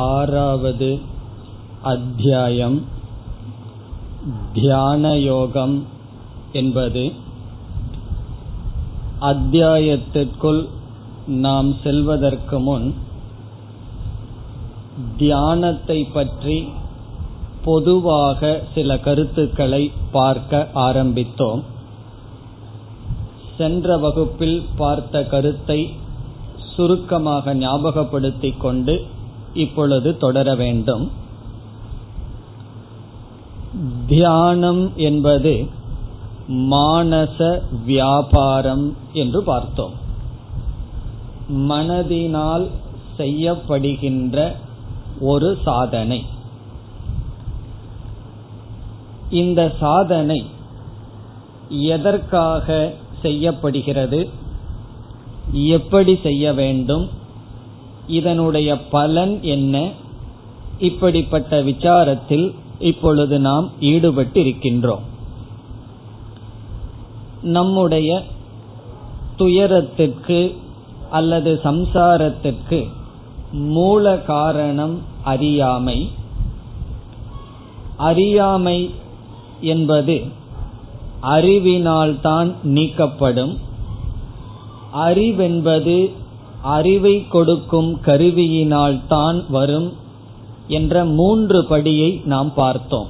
ஆறாவது அத்தியாயம். தியான யோகம் என்பது அத்தியாயத்திற்குள் நாம் செல்வதற்கு முன் தியானத்தை பற்றி பொதுவாக சில கருத்துக்களை பார்க்க ஆரம்பித்தோம். சென்ற வகுப்பில் பார்த்த கருத்தை சுருக்கமாக ஞாபகப்படுத்திக் கொண்டு இப்பொழுது தொடர வேண்டும். தியானம் என்பது மானச வியாபாரம் என்று பார்த்தோம். மனதினால் செய்யப்படுகின்ற ஒரு சாதனை. இந்த சாதனை எதற்காக செய்யப்படுகிறது? எப்படி செய்ய வேண்டும்? இதனுடைய பலன் என்ன? இப்படிப்பட்ட விசாரத்தில் இப்பொழுது நாம் ஈடுபட்டு இருக்கின்றோம் நம்முடைய துயரத்திற்கு அல்லது சம்சாரத்திற்கு மூல காரணம் அறியாமை. அறியாமை என்பது அறிவினால்தான் நீக்கப்படும். அறிவென்பது அறிவை கொடுக்கும் கருவியினால் தான் வரும் என்ற மூன்று படியை நாம் பார்த்தோம்.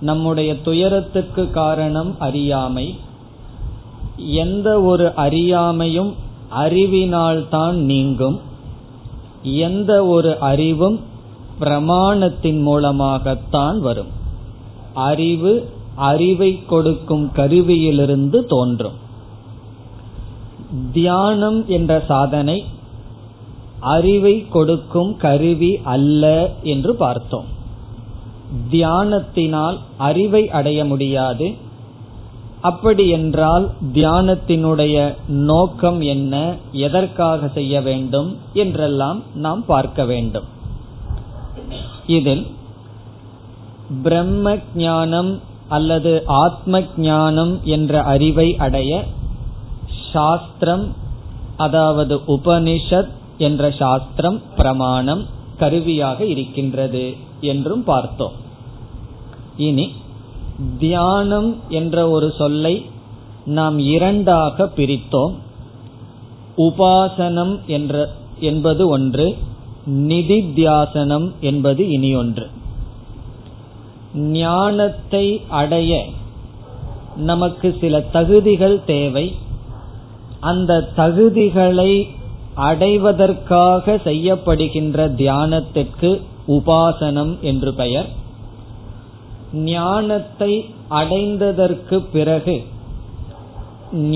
நம்முடைய துயரத்துக்கு காரணம் அறியாமை. எந்த ஒரு அறியாமையும் அறிவினால்தான் நீங்கும். எந்த ஒரு அறிவும் பிரமாணத்தின் மூலமாகத்தான் வரும். அறிவு அறிவை கொடுக்கும் கருவியிலிருந்து தோன்றும். தியானம் என்ற சாதனை அறிவை கொடுக்கும் கருவி அல்ல என்று பார்த்தோம். தியானத்தினால் அறிவை அடைய முடியாது. அப்படி என்றால் தியானத்தினுடைய நோக்கம் என்ன எதற்காக செய்ய வேண்டும் என்றெல்லாம் நாம் பார்க்க வேண்டும். இதில் பிரம்ம ஞானம் அல்லது ஆத்ம ஞானம் என்ற அறிவை அடைய சாஸ்திரம் அதாவது உபனிஷத் என்ற சாஸ்திரம் பிரமாணம் கருவியாக இருக்கின்றது என்றும் பார்த்தோம். இனி தியானம் என்ற ஒரு சொல்லை நாம் இரண்டாக பிரித்தோம். உபாசனம் என்ற என்பது ஒன்று நிதித்தியாசனம் என்பது இனி ஒன்று. ஞானத்தை அடைய நமக்கு சில தகுதிகள் தேவை. அந்த தகுதிகளை அடைவதற்காக செய்யப்படுகின்ற தியானத்திற்கு உபாசனம் என்று பெயர். ஞானத்தை அடைந்ததற்கு பிறகு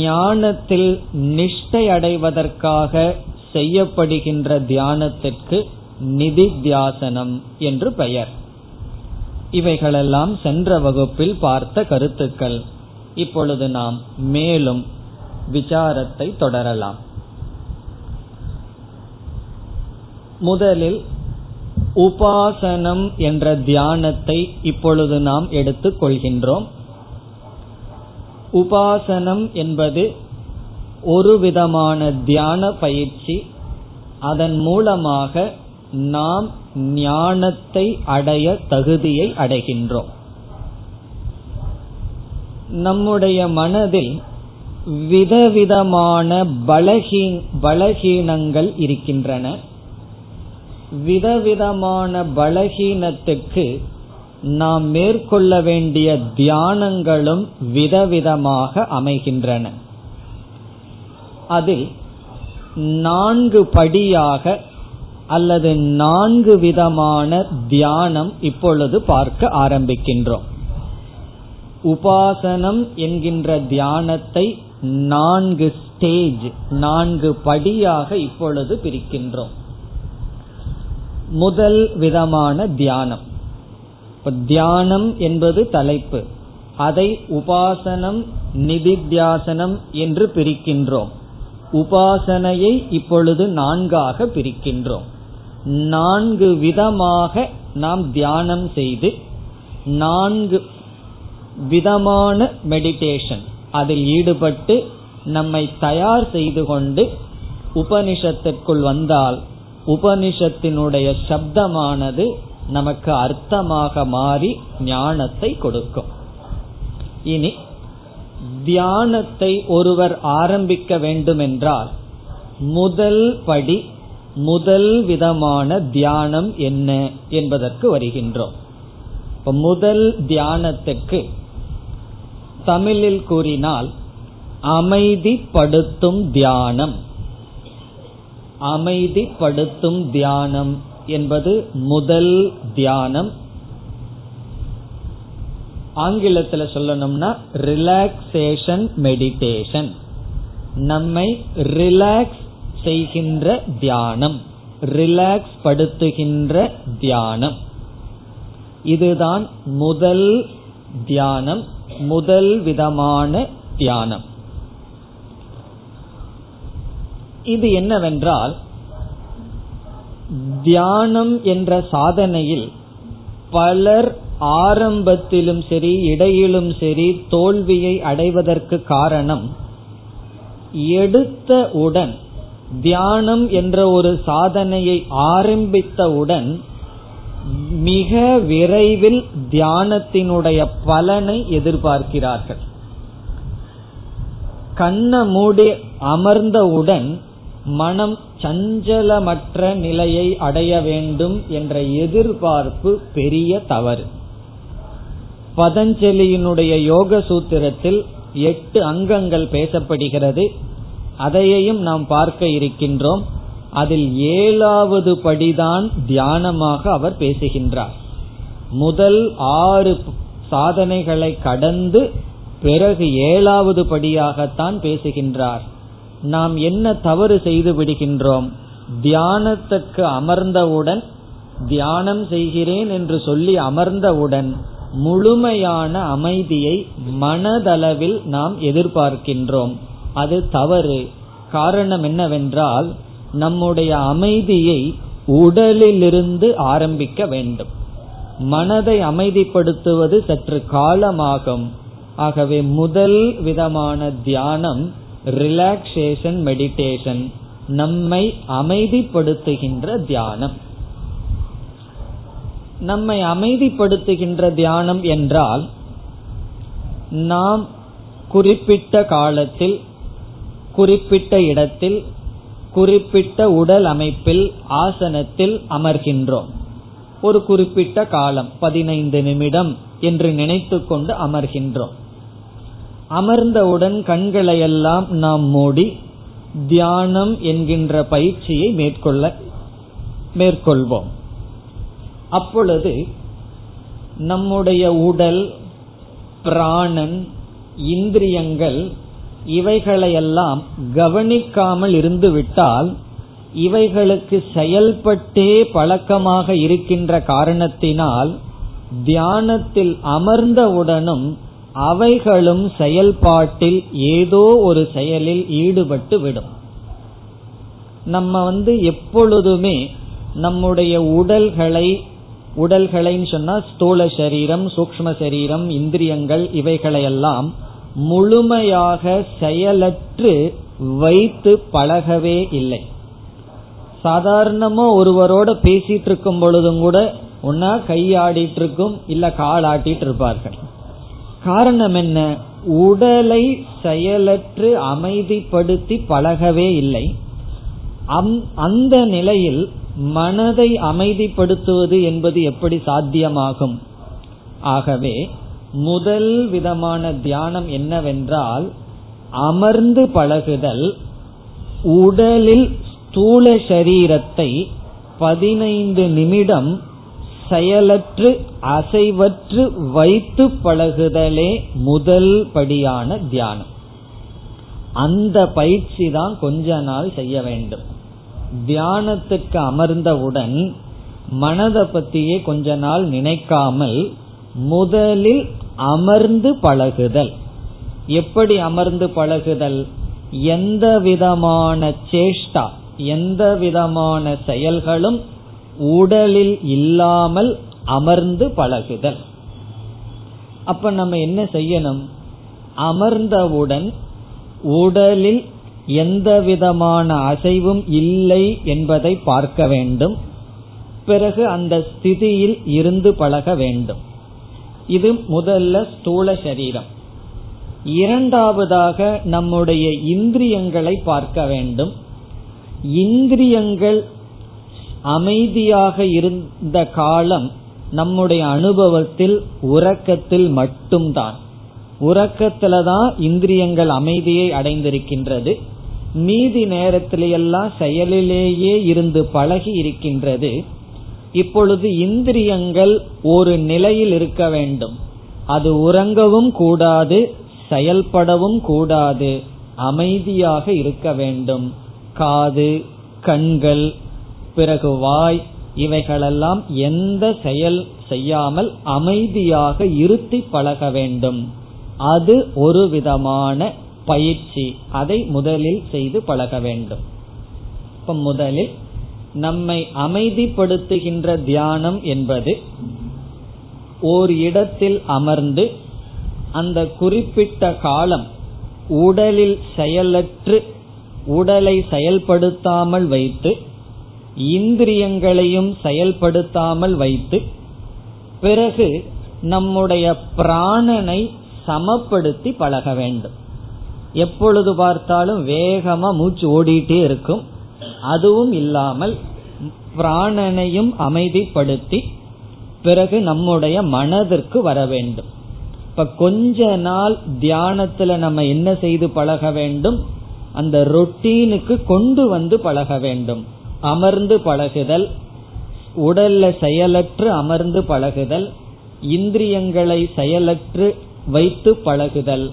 ஞானத்தில் நிஷ்டை அடைவதற்காக செய்யப்படுகின்ற தியானத்திற்கு நிதித்தியாசனம் என்று பெயர். இவைகளெல்லாம் சென்ற வகுப்பில் பார்த்த கருத்துக்கள். இப்பொழுது நாம் மேலும் விசாரத்தை தொடரலாம். முதலில் உபாசனம் என்ற தியானத்தை இப்பொழுது நாம் எடுத்துக் கொள்கின்றோம். உபாசனம் என்பது ஒரு விதமான தியான பயிற்சி. அதன் மூலமாக நாம் ஞானத்தை அடைய தகுதியை அடைகின்றோம். நம்முடைய மனதில் விதவிதமான பலகீ பலகீனங்கள் இருக்கின்றன. விதவிதமான பலகீனத்துக்கு நாம் மேற்கொள்ள வேண்டிய தியானங்களும் விதவிதமாக அமைகின்றன. அதில் நான்கு படியாக அல்லது நான்கு விதமான தியானம் இப்பொழுது பார்க்க ஆரம்பிக்கின்றோம். உபாசனம் என்கின்ற தியானத்தை நான்கு ஸ்டேஜ் நான்கு படியாக இப்பொழுது பிரிக்கின்றோம். முதல் விதமான தியானம். தியானம் என்பது தலைப்பு. அதை உபாசனம் நிதித்தியாசனம் என்று பிரிக்கின்றோம். உபாசனையை இப்பொழுது நான்காக பிரிக்கின்றோம். நான்கு விதமாக நாம் தியானம் செய்து நான்கு விதமான மெடிடேஷன் அதில் ஈடுபட்டு நம்மை தயார் செய்து கொண்டு உபனிஷத்திற்குள் வந்தால் உபனிஷத்தினுடைய சப்தமானது நமக்கு அர்த்தமாக மாறி ஞானத்தை கொடுக்கும். இனி தியானத்தை ஒருவர் ஆரம்பிக்க வேண்டுமென்றால் முதல் படி முதல் விதமான தியானம் என்ன என்பதற்கு வருகின்றோம். முதல் தியானத்துக்கு தமிழில் கூறினால் அமைதிப்படுத்தும் தியானம். அமைதிப்படுத்தும் தியானம் என்பது முதல் தியானம். ஆங்கிலத்தில் சொல்லணும்னா ரிலாக்ஸேஷன் மெடிடேஷன் நம்மை ரிலாக்ஸ் செய்கின்ற தியானம் ரிலாக்ஸ் படுத்துகின்ற தியானம். இதுதான் முதல் தியானம். முதல் விதமான தியானம். இது என்னவென்றால் தியானம் என்ற சாதனையில் பலர் ஆரம்பத்திலும் சரி இடையிலும் சரி தோல்வியை அடைவதற்கு காரணம் எடுத்தவுடன் தியானம் என்ற ஒரு சாதனையை ஆரம்பித்தவுடன் மிக விரைவில் தியானத்தினுடைய பலனை எதிர்பார்க்கிறார்கள். கண்ண மூடி அமர்ந்தவுடன் மனம் சஞ்சலமற்ற நிலையை அடைய வேண்டும் என்ற எதிர்பார்ப்பு பெரிய தவறு. பதஞ்சலியினுடைய யோக சூத்திரத்தில் எட்டு அங்கங்கள் பேசப்படுகிறது. அதையையும் நாம் பார்க்க இருக்கின்றோம். அதில் ஏழாவது படிதான் தியானமாக அவர் பேசுகின்றார். முதல் ஆறு சாதனைகளை கடந்து பிறகு ஏழாவது படியாகத்தான் பேசுகின்றார். நாம் என்ன தவறு செய்து விடுகின்றோம்? தியானத்துக்கு அமர்ந்தவுடன் தியானம் செய்கிறேன் என்று சொல்லி அமர்ந்தவுடன் முழுமையான அமைதியை மனதளவில் நாம் எதிர்பார்க்கின்றோம். அது தவறு. காரணம் என்னவென்றால் நம்முடைய அமைதியை உடலிலிருந்து ஆரம்பிக்க வேண்டும். மனதை அமைதிப்படுத்துவது சற்று காலமாகும். ஆகவே முதல் விதமான தியானம் ரிலாக்ஸேஷன் மெடிடேஷன் நம்மை அமைதிப்படுத்துகின்ற தியானம். நம்மை அமைதிப்படுத்துகின்ற தியானம் என்றால் நாம் குறிப்பிட்ட காலத்தில் குறிப்பிட்ட இடத்தில் குறிப்பிட்ட உடல் அமைப்பில் ஆசனத்தில் அமர்கின்றோம். ஒரு குறிப்பிட்ட காலம் பதினைந்து நிமிடம் என்று நினைத்து கொண்டு அமர்கின்றோம். அமர்ந்தவுடன் கண்களை எல்லாம் நாம் மூடி தியானம் என்கின்ற பயிற்சியை மேற்கொள்ள மேற்கொள்வோம். அப்பொழுது நம்முடைய உடல் பிராணன் இந்திரியங்கள் இவைகளையெல்லாம் கவனிக்காமல் இருந்துவிட்டால் இவைகளுக்கு செயல்பட்டே பழக்கமாக இருக்கின்ற காரணத்தினால் தியானத்தில் அமர்ந்தவுடனும் அவைகளும் செயல்பாட்டில் ஏதோ ஒரு செயலில் ஈடுபட்டு விடும் நம்ம வந்து எப்பொழுதுமே நம்முடைய உடல்களை உடல்களைன்னு சொன்னா ஸ்தூல சரீரம் சூக்ம சரீரம் இந்திரியங்கள் இவைகளையெல்லாம் முழுமையாக செயலற்று வைத்து பழகவே இல்லை. சாதாரணமா ஒருவரோட பேசிட்டு இருக்கும் பொழுதும் கூட ஒன்னா கையாடிட்டு இருக்கும் இல்ல கால் ஆட்டிட்டு இருப்பார்கள் காரணம் என்ன? உடலை செயலற்று அமைதிப்படுத்தி பழகவே இல்லை. அந்த நிலையில் மனதை அமைதிப்படுத்துவது என்பது எப்படி சாத்தியமாகும்? ஆகவே முதல் விதமான தியானம் என்னவென்றால் அமர்ந்து பழகுதல் உடலில் ஸ்தூல சரீரத்தை பதினைந்து நிமிடம் செயலற்று அசைவற்று வைத்து பழகுதலே முதல் படியான தியானம். அந்த பயிற்சி தான் கொஞ்ச நாள் செய்ய வேண்டும். தியானத்துக்கு அமர்ந்தவுடன் மனதை பத்தியே கொஞ்ச நாள் நினைக்காமல் முதலில் அமர்ந்து பழகுதல். எப்படி அமர்ந்து பழகுதல்? எந்த விதமான சேஷ்டா எந்த விதமான செயல்களும் உடலில் இல்லாமல் அமர்ந்து பழகுதல். அப்ப நம்ம என்ன செய்யணும்? அமர்ந்தவுடன் உடலில் எந்த விதமான அசைவும் இல்லை என்பதை பார்க்க வேண்டும். பிறகு அந்த ஸ்திதியில் இருந்து பழக வேண்டும். இது முதல்ல ஸ்தூல சரீரம். இரண்டாவதாக நம்முடைய இந்திரியங்களை பார்க்க வேண்டும். இந்திரியங்கள் அமைதியாக இருந்த காலம் நம்முடைய அனுபவத்தில் உறக்கத்தில் மட்டும்தான். உறக்கத்துலதான் இந்திரியங்கள் அமைதியை அடைந்திருக்கின்றது. மீதி நேரத்திலேயெல்லாம் செயலிலேயே இருந்து பழகி இருக்கின்றது. இப்பொழுது இந்திரியங்கள் ஒரு நிலையில் இருக்க வேண்டும். அது உறங்கவும் கூடாது செயல்படவும் கூடாது அமைதியாக இருக்க வேண்டும். காது கண்கள் பிறகு வாய் இவைகளெல்லாம் எந்த செயல் செய்யாமல் அமைதியாக இருத்தி பழக வேண்டும். அது ஒரு விதமான பயிற்சி. அதை முதலில் செய்து பழக வேண்டும். இப்ப முதலில் நம்மை அமைதிப்படுத்துகின்ற தியானம் என்பது ஓர் இடத்தில் அமர்ந்து அந்த குறிப்பிட்ட காலம் உடலில் செயலற்று உடலை செயல்படுத்தாமல் வைத்து இந்திரியங்களையும் செயல்படுத்தாமல் வைத்து பிறகு நம்முடைய பிராணனை சமப்படுத்தி பழக வேண்டும். எப்பொழுது பார்த்தாலும் வேகமா மூச்சு ஓடிட்டே இருக்கும். அதுவும் இல்லாமல் பிராணனையும் அமைதிப்படுத்தி பிறகு நம்முடைய மனதிற்கு வர வேண்டும். இப்ப கொஞ்ச நாள் தியானத்துல நம்ம என்ன செய்து பழக வேண்டும்? அந்த ரொட்டீனுக்கு கொண்டு வந்து பழக வேண்டும். அமர்ந்து பழகுதல் உடல்ல செயலற்று அமர்ந்து பழகுதல் இந்திரியங்களை செயலற்று வைத்து பழகுதல்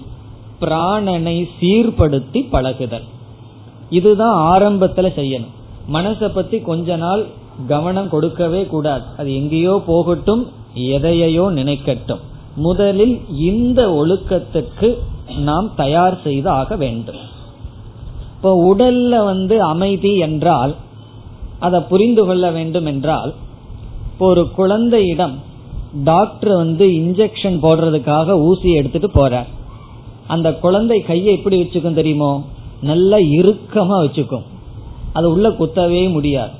பிராணனை சீர்படுத்தி பழகுதல். இதுதான் ஆரம்பத்துல செய்யணும். மனசை பத்தி கொஞ்ச நாள் கவனம் கொடுக்கவே கூடாது. அது எங்கேயோ போகட்டும் எதையோ நினைக்கட்டும். முதலில் இந்த ஒழுக்கத்துக்கு நாம் தயார் செய்து ஆக வேண்டும். இப்போ உடல்ல வந்து அமைதி என்றால் அதை புரிந்து கொள்ள வேண்டும் என்றால் இப்போ ஒரு குழந்தையிடம் டாக்டர் வந்து இன்ஜெக்ஷன் போடுறதுக்காக ஊசி எடுத்துட்டு போறார். அந்த குழந்தை கையை எப்படி வச்சுக்கும் தெரியுமோ? நல்லா இறுக்கமா வச்சுக்கும். அது உள்ள குத்தவே முடியாது.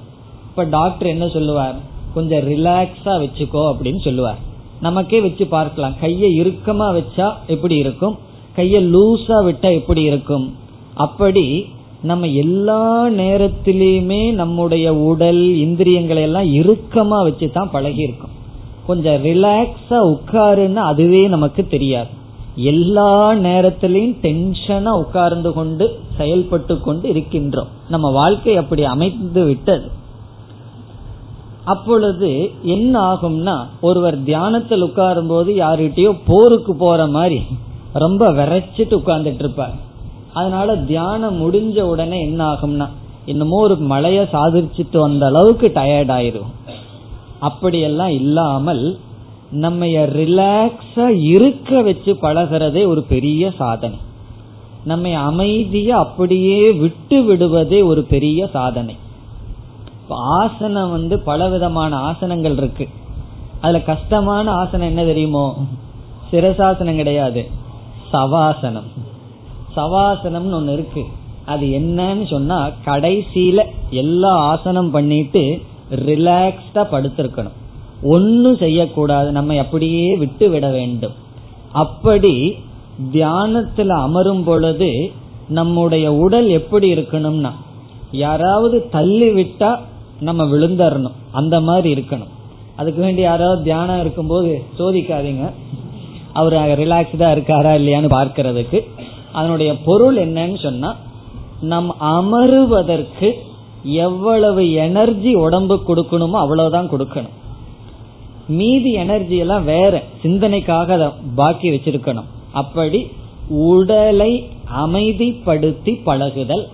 இப்ப டாக்டர் என்ன சொல்லுவார்? கொஞ்சம் ரிலாக்ஸா வச்சுக்கோ அப்படின்னு சொல்லுவார். நமக்கே வச்சு பார்க்கலாம். கையை இறுக்கமா வச்சா எப்படி இருக்கும்? கையை லூஸா விட்டா எப்படி இருக்கும்? அப்படி நம்ம எல்லா நேரத்திலையுமே நம்முடைய உடல் இந்திரியங்களை எல்லாம் இறுக்கமா வச்சு தான் பழகி இருக்கும் கொஞ்சம் ரிலாக்ஸா உட்காருன்னு அதுவே நமக்கு தெரியாது. எல்லா நேரத்திலையும் டென்ஷனா உட்கார்ந்து கொண்டு செயல்பட்டு கொண்டு இருக்கின்றோம். நம்ம வாழ்க்கை அப்படி அமைந்து விட்டது. அப்பொழுது என்ன ஆகும்னா ஒருவர் தியானத்தில் உட்காரும் போது யாருகிட்டயோ போருக்கு போற மாதிரி ரொம்ப விரைச்சிட்டு உட்கார்ந்துட்டு இருப்பார். அதனால தியானம் முடிஞ்ச உடனே என்ன ஆகும்னா என்னமோ ஒரு மழைய சாதிச்சுட்டு வந்த அளவுக்கு டயர்ட் ஆயிரும் அப்படியெல்லாம் இல்லாமல் நம்ம ரிலாக்ஸா இருக்க வச்சு பழகிறதே ஒரு பெரிய சாதனை. நம்ம அமைதிய அப்படியே விட்டு விடுவதே ஒரு பெரிய சாதனை. ஆசனம் வந்து பல விதமான ஆசனங்கள் இருக்கு. அதுல கஷ்டமான ஆசனம் என்ன தெரியுமோ? சிரசாசனம் கிடையாது. சவாசனம். சவாசனம்னு ஒண்ணு இருக்கு. அது என்னன்னு சொன்னா கடைசியில எல்லா ஆசனம் பண்ணிட்டு ரிலாக்ஸ்டா படுத்திருக்கணும். ஒன்னும் செய்யக்கூடாது. நம்ம அப்படியே விட்டு விட வேண்டும். அப்படி தியானத்துல அமரும் பொழுது நம்முடைய உடல் எப்படி இருக்கணும்னா யாராவது தள்ளி விட்டா நம்ம விழுந்தரணும். அந்த மாதிரி இருக்கணும். அதுக்கு வேண்டி யாராவது தியானம் இருக்கும்போது சோதிக்காதீங்க. அவர் ரிலாக்ஸ்டா இருக்காரா இல்லையான்னு பார்க்கறதுக்கு. அதனுடைய பொருள் என்னன்னு சொன்னா நம் அமருவதற்கு எவ்வளவு எனர்ஜி உடம்பு கொடுக்கணுமோ அவ்வளவுதான் கொடுக்கணும். மீதி எனர்ஜி எல்லாம் வேற. சிந்தனைக்காக பாக்கி வச்சிருக்கணும். அப்படி உடலை அமைதிப்படுத்தி பழகுதல்.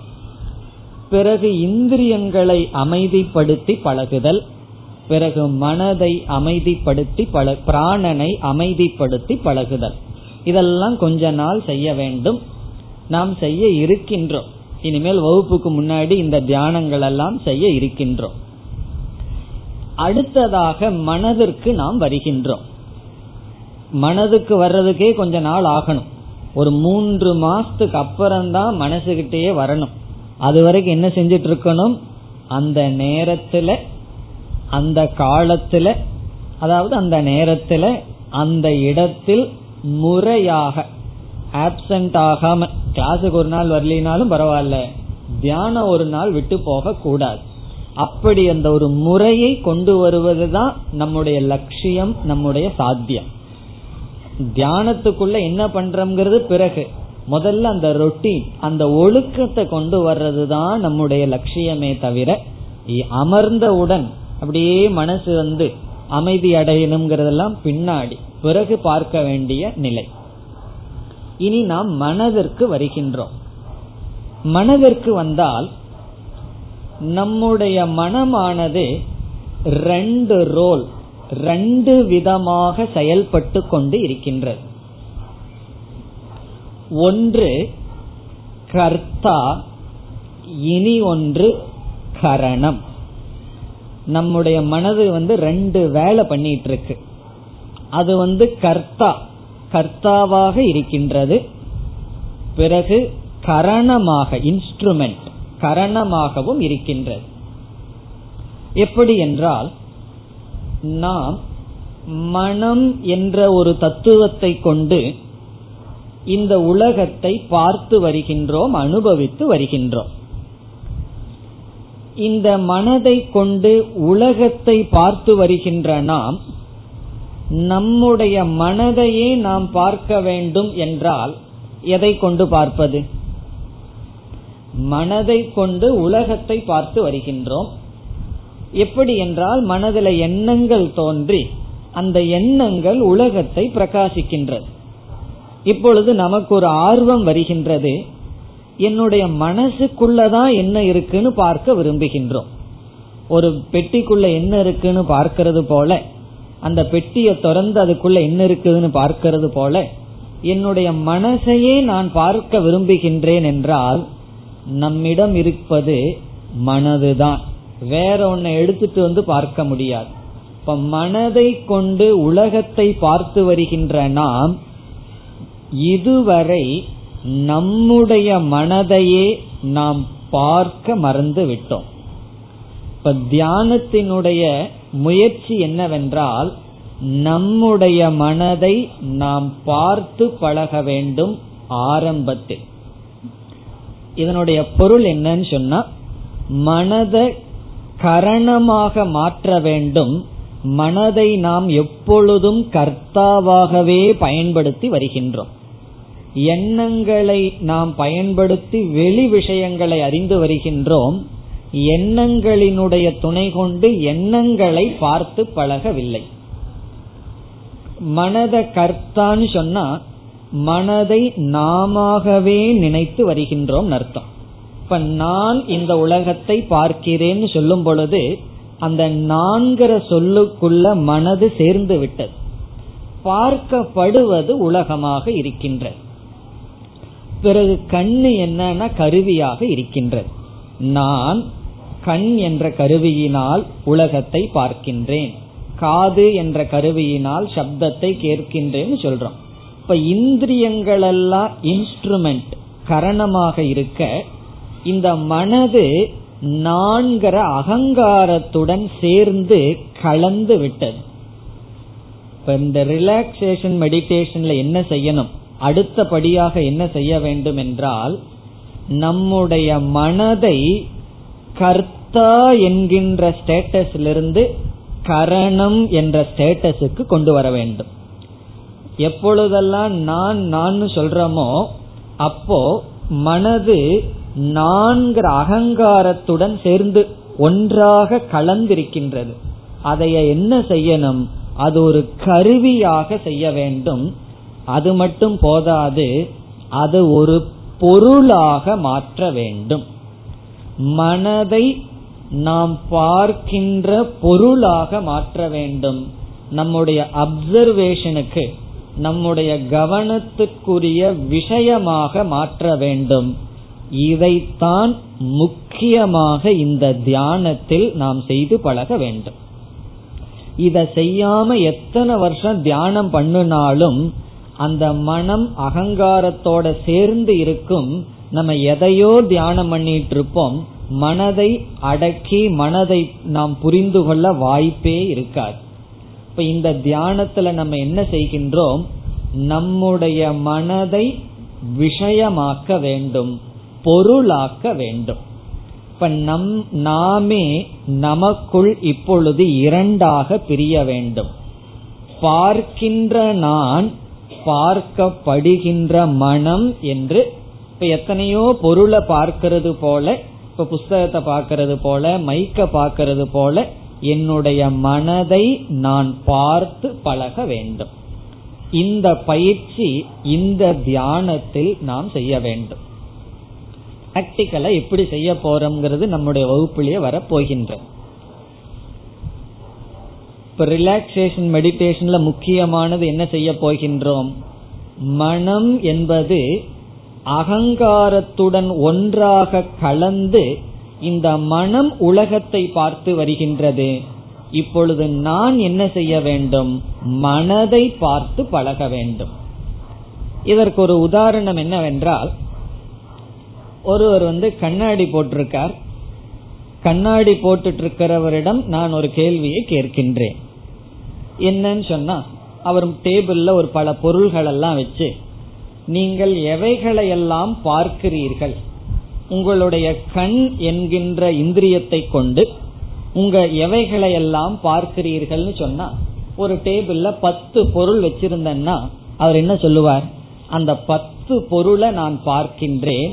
பிறகு இந்திரியங்களை அமைதிப்படுத்தி பழகுதல். பிறகு மனதை அமைதிப்படுத்தி பழ பிராணனை அமைதிப்படுத்தி பழகுதல். இதெல்லாம் கொஞ்ச நாள் செய்ய வேண்டும். நாம் செய்ய இருக்கின்றோம். இனிமேல் வகுப்புக்கு முன்னாடி இந்த தியானங்கள் எல்லாம் செய்ய இருக்கின்றோம். அடுத்ததாக மனதிற்கு நாம் வருகின்றோம். மனதுக்கு வர்றதுக்கே கொஞ்ச நாள் ஆகணும். ஒரு மூன்று மாசத்துக்கு அப்புறம்தான் மனசுகிட்டயே வரணும். அது வரைக்கும் என்ன செஞ்சிட்டு இருக்கணும் அந்த நேரத்துல அந்த காலத்துல அதாவது அந்த நேரத்துல அந்த இடத்தில் முறையாக ஆப்சண்ட் ஆகாம கிளாஸுக்கு ஒரு நாள் வரலினாலும் பரவாயில்ல. தியானம் ஒரு நாள் விட்டு போக கூடாது அப்படி அந்த ஒரு முறையை கொண்டு வருவதுதான் நம்முடைய லட்சியம் நம்முடைய சாத்தியம். தியானத்துக்குள்ள என்ன பண்றோம்ங்கிறது பிறகு. முதல்ல அந்த ரொட்டீன் அந்த ஒழுக்கத்தை கொண்டு வர்றது தான் நம்முடைய லட்சியமே தவிர அமர்ந்தவுடன் அப்படியே மனசு வந்து அமைதி அடையணுங்கிறதெல்லாம் பின்னாடி பிறகு பார்க்க வேண்டிய நிலை. இனி நாம் மனதிற்கு வருகின்றோம். மனதிற்கு வந்தால் நம்முடைய மனமானது ரெண்டு ரோல் ரெண்டு விதமாக செயல்பட்டு கொண்டு இருக்கின்றது. ஒன்று கர்த்தா இனி ஒன்று கரணம். நம்முடைய மனது வந்து ரெண்டு வேலை பண்ணிட்டு இருக்கு அது வந்து கர்த்தா கர்த்தாவாக இருக்கின்றது. பிறகு கரணமாக இன்ஸ்ட்ருமெண்ட் கரணமாகவும் இருக்கின்றது. எப்படி என்றால் நாம் மனம் என்ற ஒரு தத்துவத்தை கொண்டு இந்த உலகத்தை பார்த்து வருகின்றோம் அனுபவித்து வருகின்றோம். இந்த மனதை கொண்டு உலகத்தை பார்த்து வருகின்ற நாம் நம்முடைய மனதையே நாம் பார்க்க வேண்டும் என்றால் எதை கொண்டு பார்ப்பது? மனதை கொண்டு உலகத்தை பார்த்து வருகின்றோம். எப்படி என்றால் மனதில் எண்ணங்கள் தோன்றி அந்த எண்ணங்கள் உலகத்தை பிரகாசிக்கின்றது. இப்பொழுது நமக்கு ஒரு ஆர்வம் வருகின்றது. என்னுடைய மனசுக்குள்ளதான் என்ன இருக்குன்னு பார்க்க விரும்புகின்றோம். ஒரு பெட்டிக்குள்ள என்ன இருக்குன்னு பார்க்கறது போல அந்த பெட்டியை திறந்து அதுக்குள்ள என்ன இருக்குதுன்னு பார்க்கறது போல என்னுடைய மனசையே நான் பார்க்க விரும்புகின்றேன் என்றால் நம்மிடம் இருப்பது மனதுதான். வேற ஒன்னை எடுத்துட்டு வந்து பார்க்க முடியாது. இப்ப மனதை கொண்டு உலகத்தை பார்த்து வருகின்ற நாம் இதுவரை நம்முடைய மனதையே நாம் பார்க்க மறந்து விட்டோம். இப்ப தியானத்தினுடைய முயற்சி என்னவென்றால் நம்முடைய மனதை நாம் பார்த்து பழக வேண்டும் ஆரம்பத்தில். இதனுடைய பொருள் என்னன்னு சொன்னா மனதை கரணமாக மாற்ற வேண்டும். மனதை நாம் எப்பொழுதும் கர்த்தாவாகவே பயன்படுத்தி வருகின்றோம். எண்ணங்களை நாம் பயன்படுத்தி வெளி விஷயங்களை அறிந்து வருகின்றோம். எண்ணங்களினுடைய துணை கொண்டு எண்ணங்களை பார்த்து பழகவில்லை. மனத கர்த்தான்னு சொன்னா மனதை நாமவே நினைத்து வருகின்றோம் அர்த்தம். இப்ப நான் இந்த உலகத்தை பார்க்கிறேன்னு சொல்லும் பொழுது அந்த நான்கிற சொல்லுக்குள்ள மனது சேர்ந்து விட்டது. பார்க்கப்படுவது உலகமாக இருக்கின்றது. பிறகு கண்ணு என்னன்னா கருவியாக இருக்கின்றது. நான் கண் என்ற கருவியினால் உலகத்தை பார்க்கின்றேன். காது என்ற கருவியினால் சப்தத்தை கேட்கின்றேன்னு சொல்றோம். இப்ப இந்திரியங்கள் எல்லாம் இன்ஸ்ட்ருமெண்ட் கரணமாக இருக்க இந்த மனது நான்கிற அகங்காரத்துடன் சேர்ந்து கலந்து விட்டது. இப்ப இந்த ரிலாக்ஸேஷன் மெடிடேஷன்ல என்ன செய்யணும்? அடுத்தபடியாக என்ன செய்ய வேண்டும் என்றால் நம்முடைய மனதை கர்த்தா என்கின்ற ஸ்டேட்டஸிலிருந்து கரணம் என்ற ஸ்டேட்டஸுக்கு கொண்டு வர வேண்டும். எப்பொழுதெல்லாம் நான் நான் சொல்றோமோ அப்போ மனது நான்கிற அகங்காரத்துடன் சேர்ந்து ஒன்றாக கலந்திருக்கின்றது. அதைய என்ன செய்யணும்? அது ஒரு கருவியாக செய்ய வேண்டும். அது மட்டும் போதாது அது ஒரு பொருளாக மாற்ற வேண்டும். மனதை நாம் பார்க்கின்ற பொருளாக மாற்ற வேண்டும். நம்முடைய அப்சர்வேஷனுக்கு நம்முடைய கவனத்துக்குரிய விஷயமாக மாற்ற வேண்டும். இதைத்தான் முக்கியமாக இந்த தியானத்தில் நாம் செய்து பழக வேண்டும். இதை செய்யாம எத்தனை வருஷம் தியானம் பண்ணினாலும் அந்த மனம் அகங்காரத்தோட சேர்ந்து இருக்கும். நம்ம எதையோ தியானம் பண்ணிட்டு இருப்போம் மனதை அடக்கி மனதை நாம் புரிந்து கொள்ள வாய்ப்பே இருக்காது. இப்ப இந்த தியானத்துல நம்ம என்ன செய்கின்றோம்? நம்முடைய மனதை விஷயமாக்க வேண்டும் பொருளாக்க வேண்டும். இப்ப நம் நாமே நமக்குள் இப்பொழுது இரண்டாக பிரிய வேண்டும். பார்க்கின்ற நான் பார்க்கப்படுகின்ற மனம் என்று இப்ப எத்தனையோ பொருளை பார்க்கிறது போல இப்ப புஸ்தகத்தை பார்க்கறது போல மைக்க பார்க்கறது போல என்னுடைய மனதை நான் பார்த்து பழக வேண்டும். இந்த பயிற்சி இந்த தியானத்தில் நாம் செய்ய வேண்டும். பிராக்டிக்கலா எப்படி செய்ய போறோம்ங்கிறது நம்முடைய வகுப்பிலேயே வரப்போகின்ற. இப்ப ரிலாக்ஸேஷன் மெடிடேஷன்ல முக்கியமானது என்ன செய்ய போகின்றோம்? மனம் என்பது அகங்காரத்துடன் ஒன்றாக கலந்து இந்த மனம் உலகத்தை பார்த்து வருகின்றது. இப்பொழுது நான் என்ன செய்ய வேண்டும்? மனதை பார்த்து பழக வேண்டும். இதற்கு ஒரு உதாரணம் என்னவென்றால் ஒருவர் வந்து கண்ணாடி போட்டிருக்கார். கண்ணாடி போட்டுட்டு இருக்கிறவரிடம் நான் ஒரு கேள்வியை கேட்கின்றேன். என்னன்னு சொன்னா அவர் டேபிள்ல ஒரு பல பொருள்கள் எல்லாம் வச்சு நீங்கள் எவைகளை எல்லாம் பார்க்கிறீர்கள்? உங்களுடைய கண் என்கின்ற இந்திரியத்தை கொண்டு உங்க எவைகளை எல்லாம் பார்க்கிறீர்கள்னு சொன்னா ஒரு டேபிள்ல பத்து பொருள் வச்சிருந்தேன்னா அவர் என்ன சொல்லுவார்? அந்த பத்து பொருளை நான் பார்க்கின்றேன்.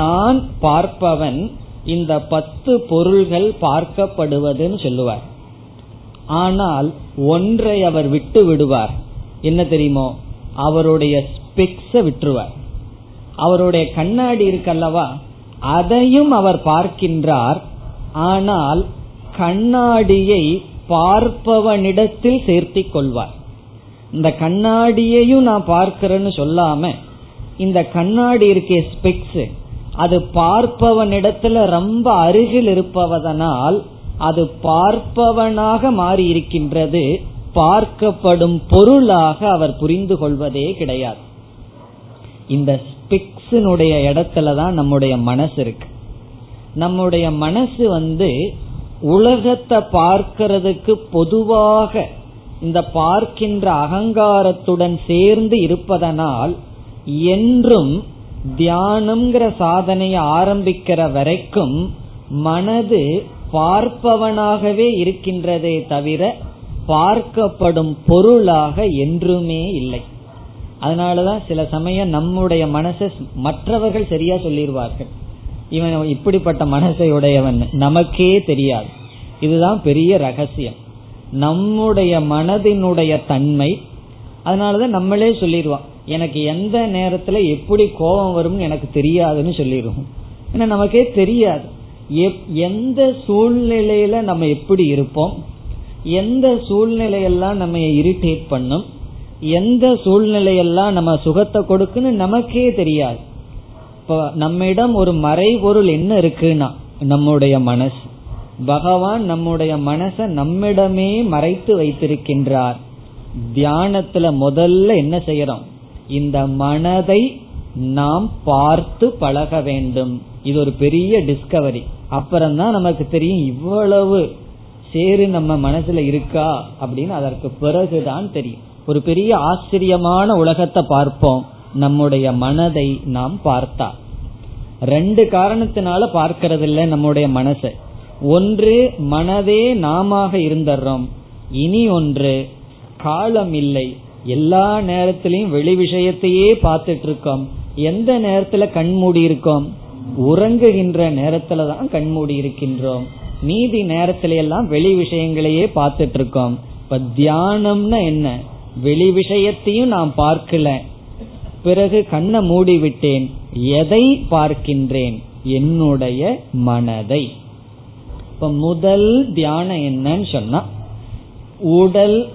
நான் பார்ப்பவன் இந்த பத்து பொருள்கள் பார்க்கப்படுவதுன்னு சொல்லுவார். ஆனால் ஒன்றை அவர் விட்டு விடுவார். என்ன தெரியுமோ? அவருடைய ஸ்பெக்ஸ விட்டுருவார். அவருடைய கண்ணாடி இருக்கல்லவா? அதையும் அவர் பார்க்கின்றார். ஆனால் கண்ணாடியை பார்ப்பவனிடத்தில் சேர்த்தி கொள்வார். இந்த கண்ணாடியையும் நான் பார்க்கிறேன்னு சொல்லாம இந்த கண்ணாடி இருக்கே ஸ்பெக்ஸ். அது பார்ப்பவனிடத்துல ரொம்ப அருகில் இருப்பவதனால் அது பார்ப்பவனாக மாறி இருக்கின்றது பார்க்கப்படும் பொருளாக அவர் புரிந்து கொள்வதே கிடையாது. இந்த இடத்துல தான் நம்முடைய மனசு இருக்கு. நம்முடைய மனசு வந்து உலகத்தை பார்க்கிறதுக்கு பொதுவாக இந்த பார்க்கின்ற அகங்காரத்துடன் சேர்ந்து இருப்பதனால் என்றும் தியானம்ங்கிற சாதனையை ஆரம்பிக்கிற வரைக்கும் மனது பார்ப்பவனாகவே இருக்கின்றதே தவிர பார்க்கப்படும் பொருளாக என்றுமே இல்லை. அதனாலதான் சில சமயம் நம்முடைய மனசை மற்றவர்கள் சரியா சொல்லிடுவார்கள் இவன் இப்படிப்பட்ட மனசை உடையவன் நமக்கே தெரியாது. இதுதான் பெரிய ரகசியம். நம்முடைய மனதினுடைய தன்மை அதனாலதான் நம்மளே சொல்லிடுவான் எனக்கு எந்த நேரத்துல எப்படி கோபம் வரும்னு எனக்கு தெரியாதுன்னு சொல்லிடுவோம் ஏன்னா நமக்கே தெரியாது. எந்த சூழ்நிலையில நம்ம எப்படி இருப்போம்? எந்த சூழ்நிலையெல்லாம் நம்ம இரிட்டேட் பண்ணும்? எந்த சூழ்நிலையெல்லாம் நம்ம சுகத்தை கொடுக்குன்னு நமக்கே தெரியாது. இப்போ நம்மிடம் ஒரு மறைபொருள் என்ன இருக்குன்னா நம்முடைய மனசு. பகவான் நம்முடைய மனச நம்மிடமே மறைத்து வைத்திருக்கின்றார். தியானத்துல முதல்ல என்ன செய்யறோம்? இந்த மனதை நாம் பார்த்து பழக வேண்டும். இது ஒரு பெரிய டிஸ்கவரி அப்புறம்தான் நமக்கு தெரியும் இவ்வளவு சேரு நம்ம மனசுல இருக்கா அப்படின்னு அதற்கு பிறகுதான் தெரியும். ஒரு பெரிய ஆச்சரியமான உலகத்தை பார்ப்போம். நம்முடைய மனதை நாம் பார்த்தா. ரெண்டு காரணத்தினால பார்க்கறது இல்லை நம்முடைய மனசை. ஒன்று மனதே நாம இருந்துடுறோம் இனி ஒன்று காலம் இல்லை. எல்லா நேரத்திலையும் வெளி விஷயத்தையே பார்த்துட்டு இருக்கோம் எந்த நேரத்துல கண்மூடி இருக்கோம்? உறங்குகின்ற நேரத்துல தான் கண்மூடி இருக்கின்றோம். மீதி நேரத்தில எல்லாம் வெளி விஷயங்களையே பார்த்துட்டு இருக்கோம் இப்ப தியானம்னா என்ன? வெளி விஷயத்தையும் நான் பார்க்கல. பிறகு கண்ணை மூடிவிட்டேன். எதை பார்க்கின்றேன்? என்னுடைய மனதை. இப்ப முதல் தியானம் என்னன்னு சொன்னா உடல்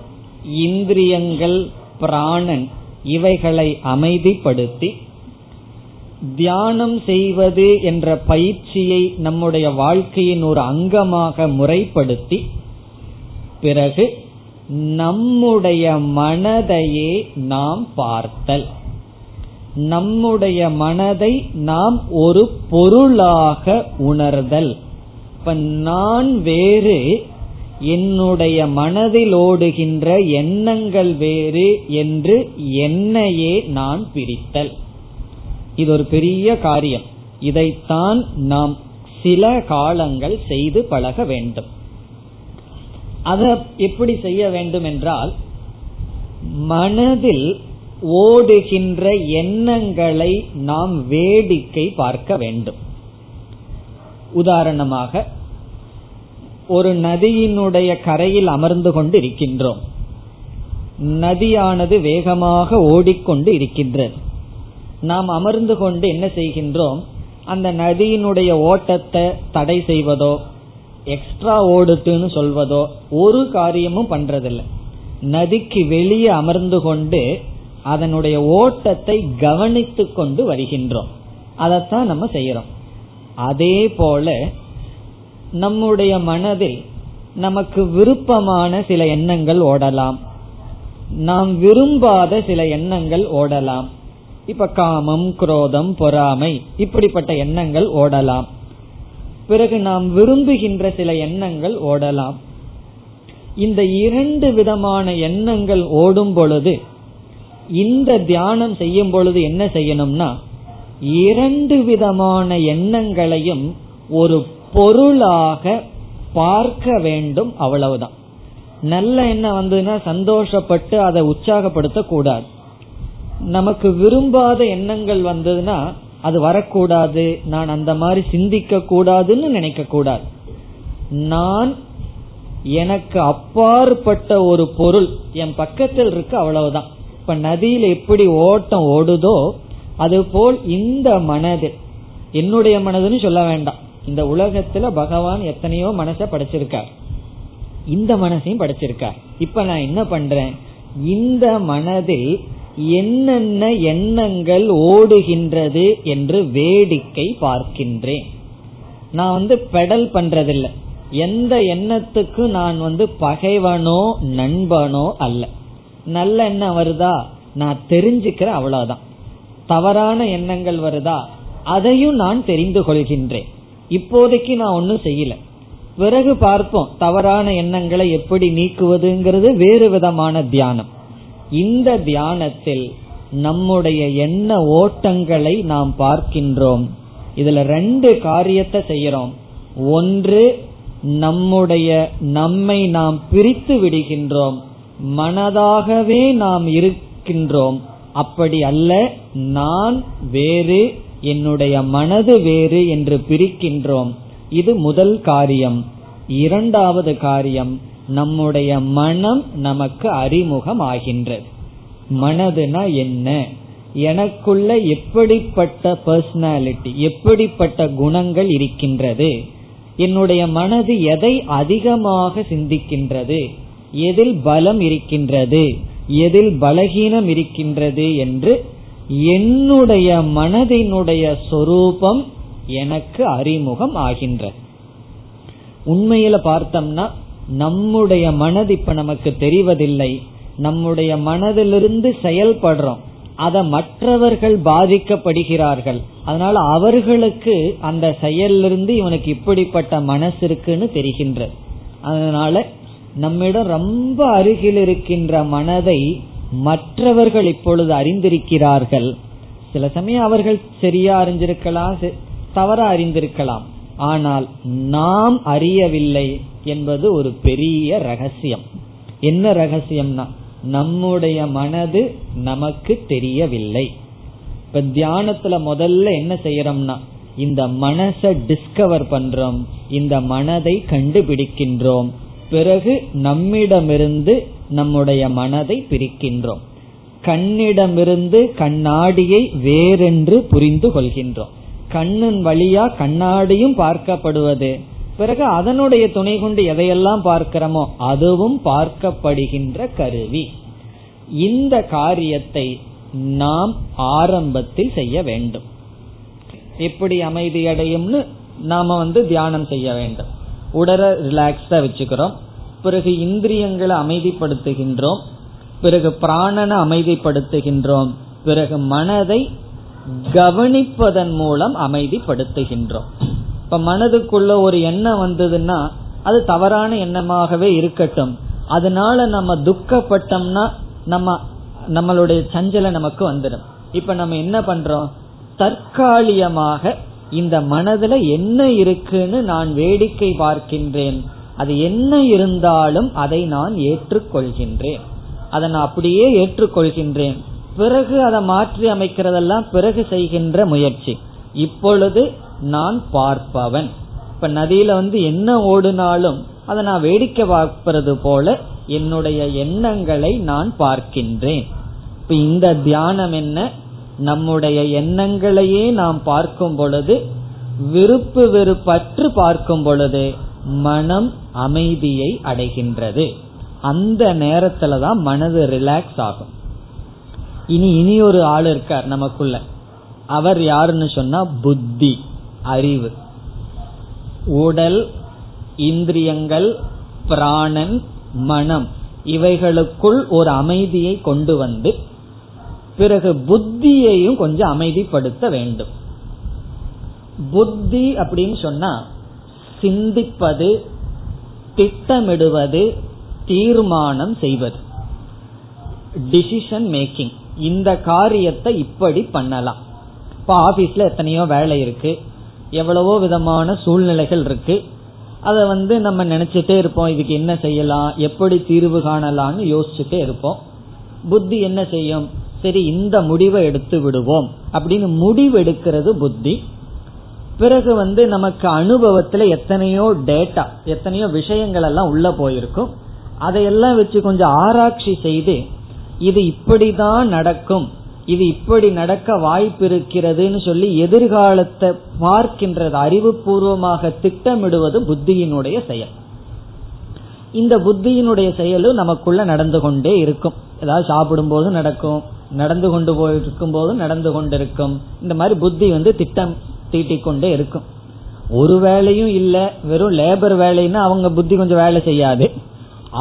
இந்திரியங்கள் பிராணன் இவைகளை அமைதிப்படுத்தி தியானம் செய்வது என்ற பயிற்சியை நம்முடைய வாழ்க்கையின் ஒரு அங்கமாக முறைப்படுத்தி பிறகு நம்முடைய மனதையே நாம் பார்த்தல். நம்முடைய மனதை நாம் ஒரு பொருளாக உணர்தல். இப்ப நான் வேறு என்னுடைய மனதில் ஓடுகின்ற எண்ணங்கள் வேறு என்று என்னையே நான் பிரித்தல் இது ஒரு பெரிய காரியம். இதைத்தான் நாம் சில காலங்கள் செய்து பழக வேண்டும். அதை எப்படி செய்ய வேண்டும் என்றால் மனதில் ஓடுகின்ற எண்ணங்களை நாம் வேடிக்கை பார்க்க வேண்டும். உதாரணமாக ஒரு நதியினுடைய கரையில் அமர்ந்து கொண்டு இருக்கின்றோம் நதியானது வேகமாக ஓடிக்கொண்டு இருக்கின்றது. நாம் அமர்ந்து கொண்டு என்ன செய்கின்றோம்? அந்த நதியினுடைய ஓட்டத்தை தடை செய்வதோ எக்ஸ்ட்ரா ஓடுதுன்னு சொல்வதோ ஒரு காரியமும் பண்றதில்லை. நதிக்கு வெளியே அமர்ந்து கொண்டு அதனுடைய ஓட்டத்தை கவனித்து கொண்டு வருகின்றோம். அதைத்தான் நம்ம செய்யறோம். அதே போல நம்முடைய மனதில் நமக்கு விருப்பமான சில எண்ணங்கள் ஓடலாம். நாம் விரும்பாத சில எண்ணங்கள் ஓடலாம். இப்ப காமம் குரோதம் பொறாமை இப்படிப்பட்ட எண்ணங்கள் ஓடலாம். பிறகு நாம் விரும்புகின்ற சில எண்ணங்கள் ஓடலாம். இந்த இரண்டு விதமான எண்ணங்கள் ஓடும் பொழுது இந்த தியானம் செய்யும் பொழுது என்ன செய்யணும்னா இரண்டு விதமான எண்ணங்களையும் ஒரு பொருளாக பார்க்க வேண்டும் அவ்வளவுதான். நல்ல எண்ணம் வந்ததுன்னா சந்தோஷப்பட்டு அதை உற்சாகப்படுத்த கூடாது நமக்கு விரும்பாத எண்ணங்கள் வந்ததுன்னா அது வரக்கூடாது நான் அந்த மாதிரி சிந்திக்க கூடாதுன்னு நினைக்க கூடாது நான் எனக்கு அப்பாற்பட்ட ஒரு பொருள் என் பக்கத்தில் இருக்கு அவ்வளவுதான். இப்ப நதியில் எப்படி ஓட்டம் ஓடுதோ அதுபோல் இந்த மனது என்னுடைய மனதுன்னு சொல்ல வேண்டாம். இந்த உலகத்துல பகவான் எத்தனையோ மனச படைச்சிருக்கார். இந்த மனசையும் படைச்சிருக்கார். இப்ப நான் என்ன பண்றேன்? இந்த மனதில் என்னென்ன எண்ணங்கள் ஓடுகின்றது என்று வேடிக்கை பார்க்கின்றேன். நான் வந்து பெடல் பண்றதில்லை. எந்த எண்ணத்துக்கு நான் வந்து பகைவனோ நண்பனோ அல்ல. நல்ல எண்ணம் வருதா? நான் தெரிஞ்சுக்கிறேன் அவ்வளவுதான். தவறான எண்ணங்கள் வருதா? அதையும் நான் தெரிந்து கொள்கின்றேன். இப்போதைக்கு நான் ஒன்னும் செய்யல. பிறகு பார்ப்போம் தவறான எண்ணங்களை எப்படி நீக்குவதுங்கிறது வேறு விதமான தியானம். இந்த தியானத்தில் நம்முடைய எண்ண ஓட்டங்களை நாம் பார்க்கின்றோம். இதுல ரெண்டு காரியத்தை செய்யறோம் ஒன்று நம்முடைய நம்மை நாம் பிரித்து விடுகின்றோம். மனதாகவே நாம் இருக்கின்றோம். அப்படி அல்ல நான் வேறு என்னுடைய மனது வேறு என்று பிரிக்கின்றோம். இது முதல் காரியம். இரண்டாவது காரியம் நம்முடைய மனம் நமக்கு அறிமுகம் ஆகின்றது மனதுனா என்ன? எனக்குள்ள எப்படிப்பட்ட பர்சனாலிட்டி எப்படிப்பட்ட குணங்கள் இருக்கின்றது? என்னுடைய மனது எதை அதிகமாக சிந்திக்கின்றது? எதில் பலம் இருக்கின்றது? எதில் பலகீனம் இருக்கின்றது என்று என்னுடைய மனதினுடைய சொரூபம் எனக்கு அறிமுகம் ஆகின்றது உண்மையில பார்த்தோம்னா நம்முடைய மனது இப்ப நமக்கு தெரிவதில்லை. நம்முடைய மனதிலிருந்து செயல்படுறோம். அதை மற்றவர்கள் பாதிக்கப்படுகிறார்கள். அதனால அவர்களுக்கு அந்த செயலிருந்து இவனுக்கு இப்படிப்பட்ட மனசு இருக்குன்னு தெரிகின்றது அதனால நம்மிடம் ரொம்ப அருகில் இருக்கின்ற மனதை மற்றவர்கள் இப்பொழுது அறிந்திருக்கிறார்கள். சில சமயம் அவர்கள் சரியா அறிஞ்சிருக்கலாம் தவற அறிந்திருக்கலாம். ஆனால் நாம் அறியவில்லை. என்பது ஒரு பெரிய ரகசியம். என்ன ரகசியம்னா நம்முடைய மனது நமக்கு தெரியவில்லை. இப்ப தியானத்துல முதல்ல என்ன செய்யறோம்னா இந்த மனசை டிஸ்கவர் பண்றோம் இந்த மனதை கண்டுபிடிக்கின்றோம். பிறகு நம்மிடமிருந்து நம்முடைய மனதை பிரிக்கின்றோம். கண்ணிடமிருந்து கண்ணாடியை வேறென்று புரிந்து கொள்கின்றோம். கண்ணின் வழியா கண்ணாடியும் பார்க்கப்படுவது பிறகு அதனுடைய துணை கொண்டு எதையெல்லாம் பார்க்கிறோமோ அதுவும் பார்க்கப்படுகின்ற கருவி. இந்த காரியத்தை நாம் ஆரம்பத்தில் செய்ய வேண்டும். எப்படி அமைதி அடையும்னு நாம வந்து தியானம் செய்ய வேண்டும். உடலை ரிலாக்ஸா வச்சுக்கிறோம். பிறகு இந்திரியங்களை அமைதிப்படுத்துகின்றோம். பிறகு பிராணனை அமைதிப்படுத்துகின்றோம். பிறகு மனதை கவனிப்பதன் மூலம் அமைதிப்படுத்துகின்றோம். இப்ப மனதுக்குள்ள ஒரு எண்ணம் வந்ததுன்னா அது தவறான எண்ணமாகவே இருக்கட்டும். அதனால நம்ம துக்கப்பட்டோம்னா நம்ம நம்மளுடைய சஞ்சல நமக்கு வந்துடும். இப்ப நம்ம என்ன பண்றோம்? தற்காலிகமாக இந்த மனதுல என்ன இருக்குன்னு நான் வேடிக்கை பார்க்கின்றேன். அது என்ன இருந்தாலும் அதை நான் ஏற்றுக்கொள்கின்றேன். அதை நான் அப்படியே ஏற்றுக்கொள்கின்றேன். பிறகு அதை மாற்றி அமைக்கிறதெல்லாம் பிறகு செய்கின்ற முயற்சி. இப்பொழுது நான் பார்ப்பவன். இப்ப நதியில வந்து என்ன ஓடுனாலும் அதை நான் வேடிக்கை பார்ப்பது போல என்னுடைய எண்ணங்களை நான் பார்க்கின்றேன். இப்ப இந்த தியானம் என்ன? நம்முடைய எண்ணங்களையே நாம் பார்க்கும் பொழுது விருப்பு வெறுப்பற்று பார்க்கும் பொழுது மனம் அமைதியை அடைகின்றது. அந்த நேரத்துல தான் மனது ரிலாக்ஸ் ஆகும். இனி இனி ஒரு ஆள் இருக்கார் நமக்குள்ள. அவர் யாருன்னு சொன்னா புத்தி. அறிவு. உடல் இந்திரியங்கள் பிராணன் மனம் இவைகளுக்குள் ஒரு அமைதியை கொண்டு வந்து பிறகு புத்தியையும் கொஞ்சம் அமைதிப்படுத்த வேண்டும். புத்தி அப்படின்னு சொன்னா சிந்திப்பது திட்டமிடுவது தீர்மானம் செய்வது. டிசிஷன் மேக்கிங் இந்த காரியத்தை இப்படி பண்ணலாம். இப்ப ஆபீஸ்ல எத்தனையோ வேலை இருக்கு. எவ்வளவோ விதமான சூழ்நிலைகள் இருக்கு. அதை வந்து நம்ம நினைச்சிட்டே இருப்போம் இதுக்கு என்ன செய்யலாம் எப்படி தீர்வு காணலாம்னு யோசிச்சுட்டே இருப்போம். புத்தி என்ன செய்யும்? சரி இந்த முடிவை எடுத்து விடுவோம். அப்படின்னு முடிவு எடுக்கிறது புத்தி. பிறகு வந்து நமக்கு அனுபவத்துல எத்தனையோ டேட்டா எத்தனையோ விஷயங்கள் எல்லாம் உள்ள போயிருக்கும். அதையெல்லாம் வச்சு கொஞ்சம் ஆராய்ச்சி செய்து இது இப்படிதான் நடக்கும். இது இப்படி நடக்க வாய்ப்பு இருக்கிறதுன்னு சொல்லி எதிர்காலத்தை பார்க்கின்றது அறிவுபூர்வமாக திட்டமிடுவது புத்தியினுடைய செயல். இந்த புத்தியினுடைய செயலும் நமக்குள்ள நடந்து கொண்டே இருக்கும். ஏதாவது சாப்பிடும் போது நடக்கும் நடந்து கொண்டு போயிருக்கும் போதும் நடந்து கொண்டிருக்கும். இந்த மாதிரி புத்தி வந்து திட்டம் தீட்டிக்கொண்டே இருக்கும். ஒரு வேலையும் இல்ல வெறும் லேபர் வேலைன்னா அவங்க புத்தி கொஞ்சம் வேலை செய்யாது.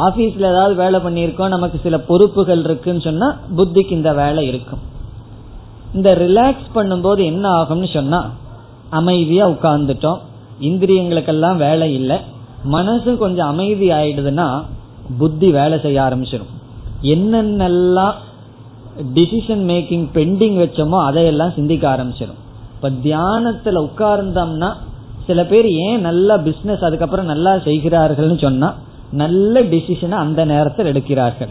ஆபீஸ்ல ஏதாவது வேலை பண்ணியிருக்கோம் நமக்கு சில பொறுப்புகள் இருக்குன்னு சொன்னா புத்திக்கு இந்த வேலை இருக்கும். இந்த ரிலாக்ஸ் பண்ணும்போது என்ன ஆகும்னு சொன்னா அமைதியா உட்கார்ந்துட்டோம். இந்திரியங்களுக்கெல்லாம் வேலை இல்லை. மனசு கொஞ்சம் அமைதி ஆயிடுதுன்னா புத்தி வேலை செய்ய ஆரம்பிச்சிடும் என்னென்னலாம் டிசிஷன் மேக்கிங் பெண்டிங் வச்சோமோ அதையெல்லாம் சிந்திக்க ஆரம்பிச்சிடும் இப்ப தியானத்துல உட்கார்ந்தோம்னா சில பேர் ஏன் நல்லா பிசினஸ் அதுக்கப்புறம் நல்லா செய்கிறார்கள்னு சொன்னா நல்ல டிசிஷனை அந்த நேரத்தில் எடுக்கிறார்கள்.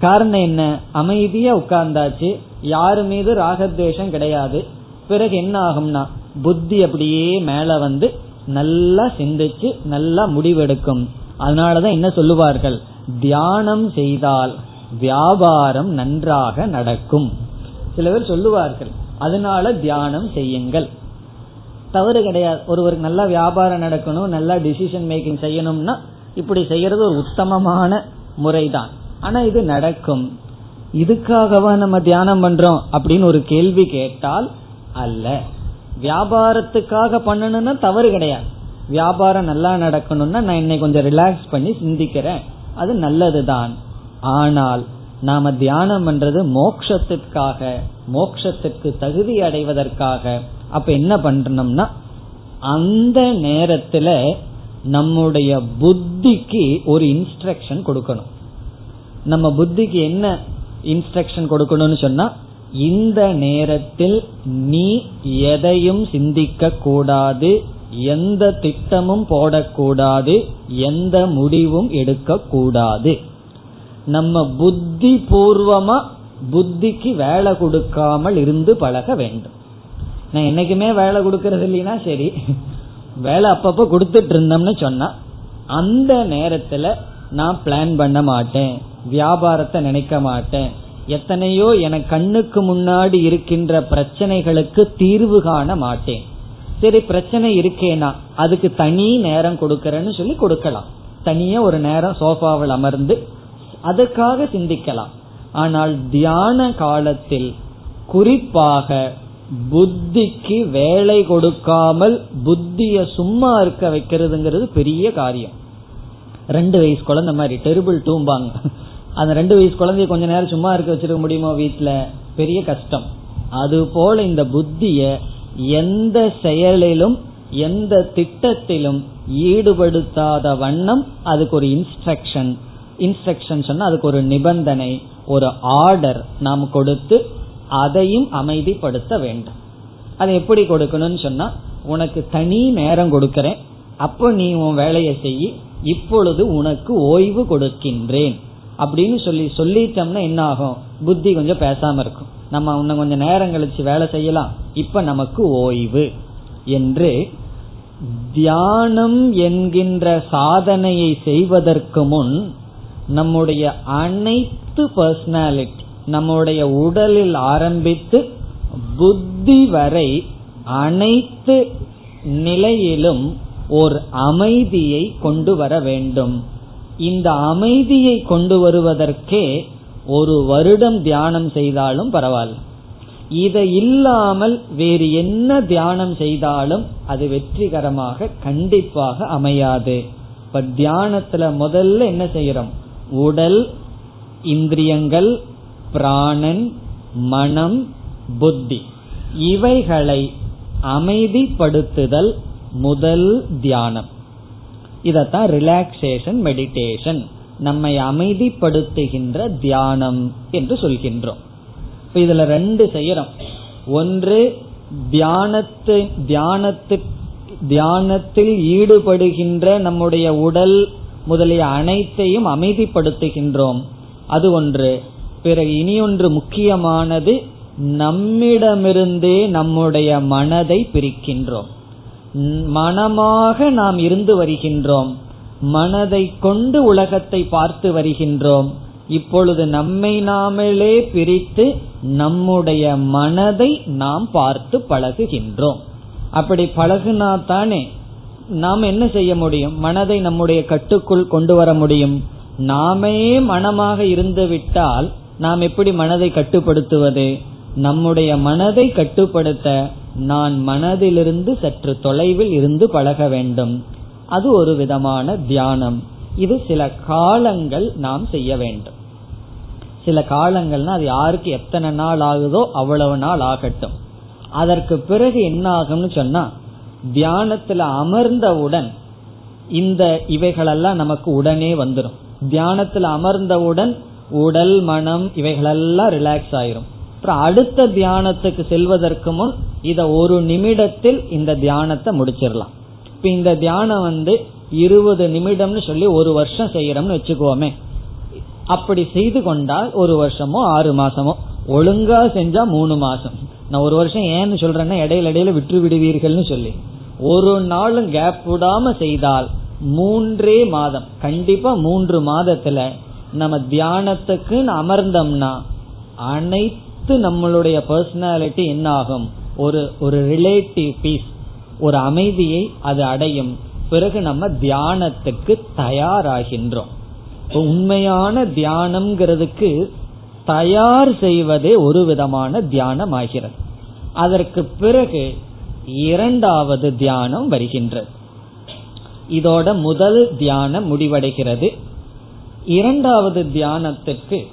காரணம் என்ன? அமைதியா உட்கார்ந்தாச்சு யாரு மீது ராகத்வேஷம் கிடையாது. பிறகு என்ன ஆகும்னா புத்தி அப்படியே மேல வந்து நல்லா சிந்திச்சு நல்லா முடிவெடுக்கும். அதனாலதான் என்ன சொல்லுவார்கள்? தியானம் செய்தால் வியாபாரம் நன்றாக நடக்கும். சில பேர் சொல்லுவார்கள் அதனால தியானம் செய்யுங்கள். தவறு கிடையாது. ஒருவருக்கு நல்லா வியாபாரம் நடக்கணும் நல்லா டிசிஷன் மேக்கிங் செய்யணும்னா இப்படி செய்யறது ஒரு உத்தமமான முறைதான். ஆனா இது நடக்கும். இதுக்காகவா நம்ம தியானம் பண்றோம் அப்படின்னு ஒரு கேள்வி கேட்டால் அல்ல. வியாபாரத்துக்காக பண்ணணும்னா தவறு கிடையாது. வியாபாரம் நல்லா நடக்கணும்னா நான் என்னை கொஞ்சம் ரிலாக்ஸ் பண்ணி சிந்திக்கிறேன். அது நல்லதுதான். ஆனால் நாம தியானம் பண்றது மோக்ஷத்திற்காக மோக்ஷத்திற்கு தகுதி அடைவதற்காக. அப்ப என்ன பண்றோம்னா அந்த நேரத்துல நம்முடைய புத்திக்கு ஒரு இன்ஸ்ட்ரக்ஷன் கொடுக்கணும். நம்ம புத்திக்கு என்ன இன்ஸ்ட்ரக்ஷன் கொடுக்கணும்னு சொன்னா இந்த நேரத்தில் நீ எதையும் சிந்திக்க கூடாது எந்த திட்டமும் போடக்கூடாது எந்த முடிவும் எடுக்கக்கூடாது. நம்ம புத்தி பூர்வமா புத்திக்கு வேலை கொடுக்காமல் இருந்து பழக வேண்டும். நான் என்னைக்குமே வேலை கொடுக்கறது இல்லைன்னா சரி வேலை அப்பப்ப கொடுத்துட்டு இருந்தோம்னு சொன்னா அந்த நேரத்துல நான் பிளான் பண்ண மாட்டேன் வியாபாரத்தை நினைக்க மாட்டேன் எத்தனையோ என கண்ணுக்கு முன்னாடி இருக்கின்ற பிரச்சனைகளுக்கு தீர்வு காண மாட்டேன். சரி பிரச்சனை இருக்கேனா? அதுக்கு தனி நேரம் கொடுக்கறேன்னு சொல்லி கொடுக்கலாம். தனியா ஒரு நேரம் சோஃபாவில் அமர்ந்து அதற்காக சிந்திக்கலாம். ஆனால் தியான காலத்தில் குறிப்பாக புத்திக்கு வேலை கொடுக்காமல் புத்திய சும்மா இருக்க வைக்கிறதுங்கிறது பெரிய காரியம். ரெண்டு வயசு குழந்தை மாதிரி டெரிபிள் டூம்பாங்க அந்த ரெண்டு வயசு குழந்தைய கொஞ்ச நேரம் சும்மா இருக்க வச்சிருக்க முடியுமோ வீட்டுல பெரிய கஷ்டம். அது போல இந்த புத்திய எந்த செயலிலும் எந்த திட்டத்திலும் ஈடுபடுத்தாத வண்ணம் அதுக்கு ஒரு இன்ஸ்ட்ரக்ஷன் இன்ஸ்ட்ரக்ஷன் சொன்னா அதுக்கு ஒரு நிபந்தனை ஒரு ஆர்டர் நாம் கொடுத்து அதையும் அமைதிப்படுத்த வேண்டும். அதை எப்படி கொடுக்கணும்னு சொன்னா உனக்கு தனி நேரம் கொடுக்கறேன். அப்ப நீ உன் வேலையை செய்ய இப்பொழுது உனக்கு ஓய்வு கொடுக்கின்றேன். அப்படின்னு சொல்லி சொல்லிட்டோம்னா என்ன ஆகும் புத்தி கொஞ்சம் பேசாம இருக்கும். நம்ம இன்னும் கொஞ்சம் நேரம் கழிச்சு வேலை செய்யலாம். இப்ப நமக்கு ஓய்வு. என்று தியானம் என்கின்ற சாதனையை செய்வதற்கு முன் நம்முடைய அனைத்து பர்சனாலிட்டி நம்முடைய உடலில் ஆரம்பித்து புத்தி வரை அனைத்து நிலையிலும் ஒரு அமைதியை கொண்டு வர வேண்டும். இந்த அமைதியை கொண்டு வருவதற்கே ஒரு வருடம் தியானம் செய்தாலும் பரவாயில்ல. இதை இல்லாமல் வேறு என்ன தியானம் செய்தாலும் அது வெற்றிகரமாக கண்டிப்பாக அமையாது. இப்ப தியானத்துல முதல்ல என்ன செய்யறோம்? உடல் இந்திரியங்கள் பிராணன் மனம் புத்தி. இவைகளை அமைதிப்படுத்துதல் முதல் தியானம். இதத்தான் ரிலாக்ஸேஷன் மெடிடேஷன் நம்மை அமைதிப்படுத்துகின்ற தியானம் என்று சொல்கின்றோம். இதுல ரெண்டு செய்யறோம். ஒன்று தியானத்து தியானத்து தியானத்தில் ஈடுபடுகின்ற நம்முடைய உடல் முதலிய அனைத்தையும் அமைதிப்படுத்துகின்றோம். அது ஒன்று. பிறகு இனி ஒன்று முக்கியமானது நம்மிடமிருந்தே நம்முடைய மனதை பிரிக்கின்றோம். மனமாக நாம் இருந்து வருகின்றோம். மனதை கொண்டு உலகத்தை பார்த்து வருகின்றோம். இப்பொழுது நம்மை நாமளே பிரித்து நம்முடைய மனதை நாம் பார்த்து பழகுகின்றோம். அப்படி பழகுனா தானே நாம் என்ன செய்ய முடியும்? மனதை நம்முடைய கட்டுக்குள் கொண்டு வர முடியும். நாமே மனமாக இருந்து விட்டால் நாம் எப்படி மனதை கட்டுப்படுத்துவது? நம்முடைய மனதை கட்டுப்படுத்த நான் மனதிலிருந்து சற்று தொலைவில் இருந்து பழக வேண்டும். அது ஒரு விதமான தியானம். இது சில காலங்கள் நாம் செய்ய வேண்டும். சில காலங்கள்னா அது யாருக்கு எத்தனை நாள் ஆகுதோ அவ்வளவு நாள் ஆகட்டும். அதற்கு பிறகு என்ன ஆகும்னு சொன்னா தியானத்துல அமர்ந்தவுடன் இந்த இவைகளெல்லாம் நமக்கு உடனே வந்துடும் தியானத்துல அமர்ந்தவுடன் உடல் மனம் இவைகளெல்லாம் ரிலாக்ஸ் ஆயிரும். அப்புறம் அடுத்த தியானத்துக்கு செல்வதற்கு முன் இத ஒரு நிமிடத்தில் இந்த தியானத்தை முடிச்சிடலாம். இப்ப இந்த தியானம் வந்து இருபது நிமிடம்னு சொல்லி ஒரு வருஷம் செய்யறோம்னு வச்சுக்கோமே. அப்படி செய்து கொண்டால் ஒரு வருஷமோ ஆறு மாசமோ ஒழுங்கா செஞ்சா மூணு மாசம். நான் ஒரு வருஷம் ஏன்னு சொல்றேன்னா இடையில இடையில விட்டு விடுவீர்கள்னு சொல்லி. ஒரு நாளும் கேப் விடாம செய்தால் மூன்றே மாதம். கண்டிப்பா மூன்று மாதத்துல நம்ம தியானத்துக்கு அமர்ந்தோம்னா அனைத்து நம்மளுடைய பர்சனாலிட்டி என்ன ஆகும் ஒரு ஒரு ரிலேட்டிவ் பீஸ் ஒரு அமைதியை அது அடையும். பிறகு நம்ம தியானத்துக்கு தயாராகின்றோம். உண்மையான தியானம்ங்கிறதுக்கு தயார் செய்வதே ஒரு விதமான தியானம் ஆகிறது அதற்கு பிறகு இரண்டாவது தியானம் வருகின்றது. இதோட முதல் தியானம் முடிவடைகிறது. இரண்டாவது தியானத்திற்கு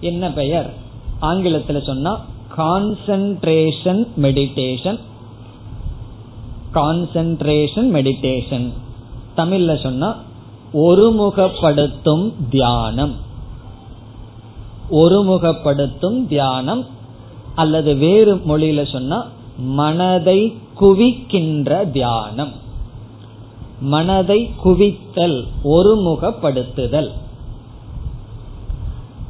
என்ன பெயர்? ஆங்கிலத்தில் சொன்னா கான்சென்ட்ரேஷன் மெடிடேஷன் கான்சென்ட்ரேஷன் மெடிடேஷன் தமிழ்ல சொன்னா ஒருமுகப்படுத்தும் தியானம். ஒருமுகப்படுத்தும் தியானம். அல்லது வேறு மொழியில சொன்னா மனதை குவிக்கின்ற தியானம். மனதை குவித்தல் ஒருமுகப்படுத்துதல்.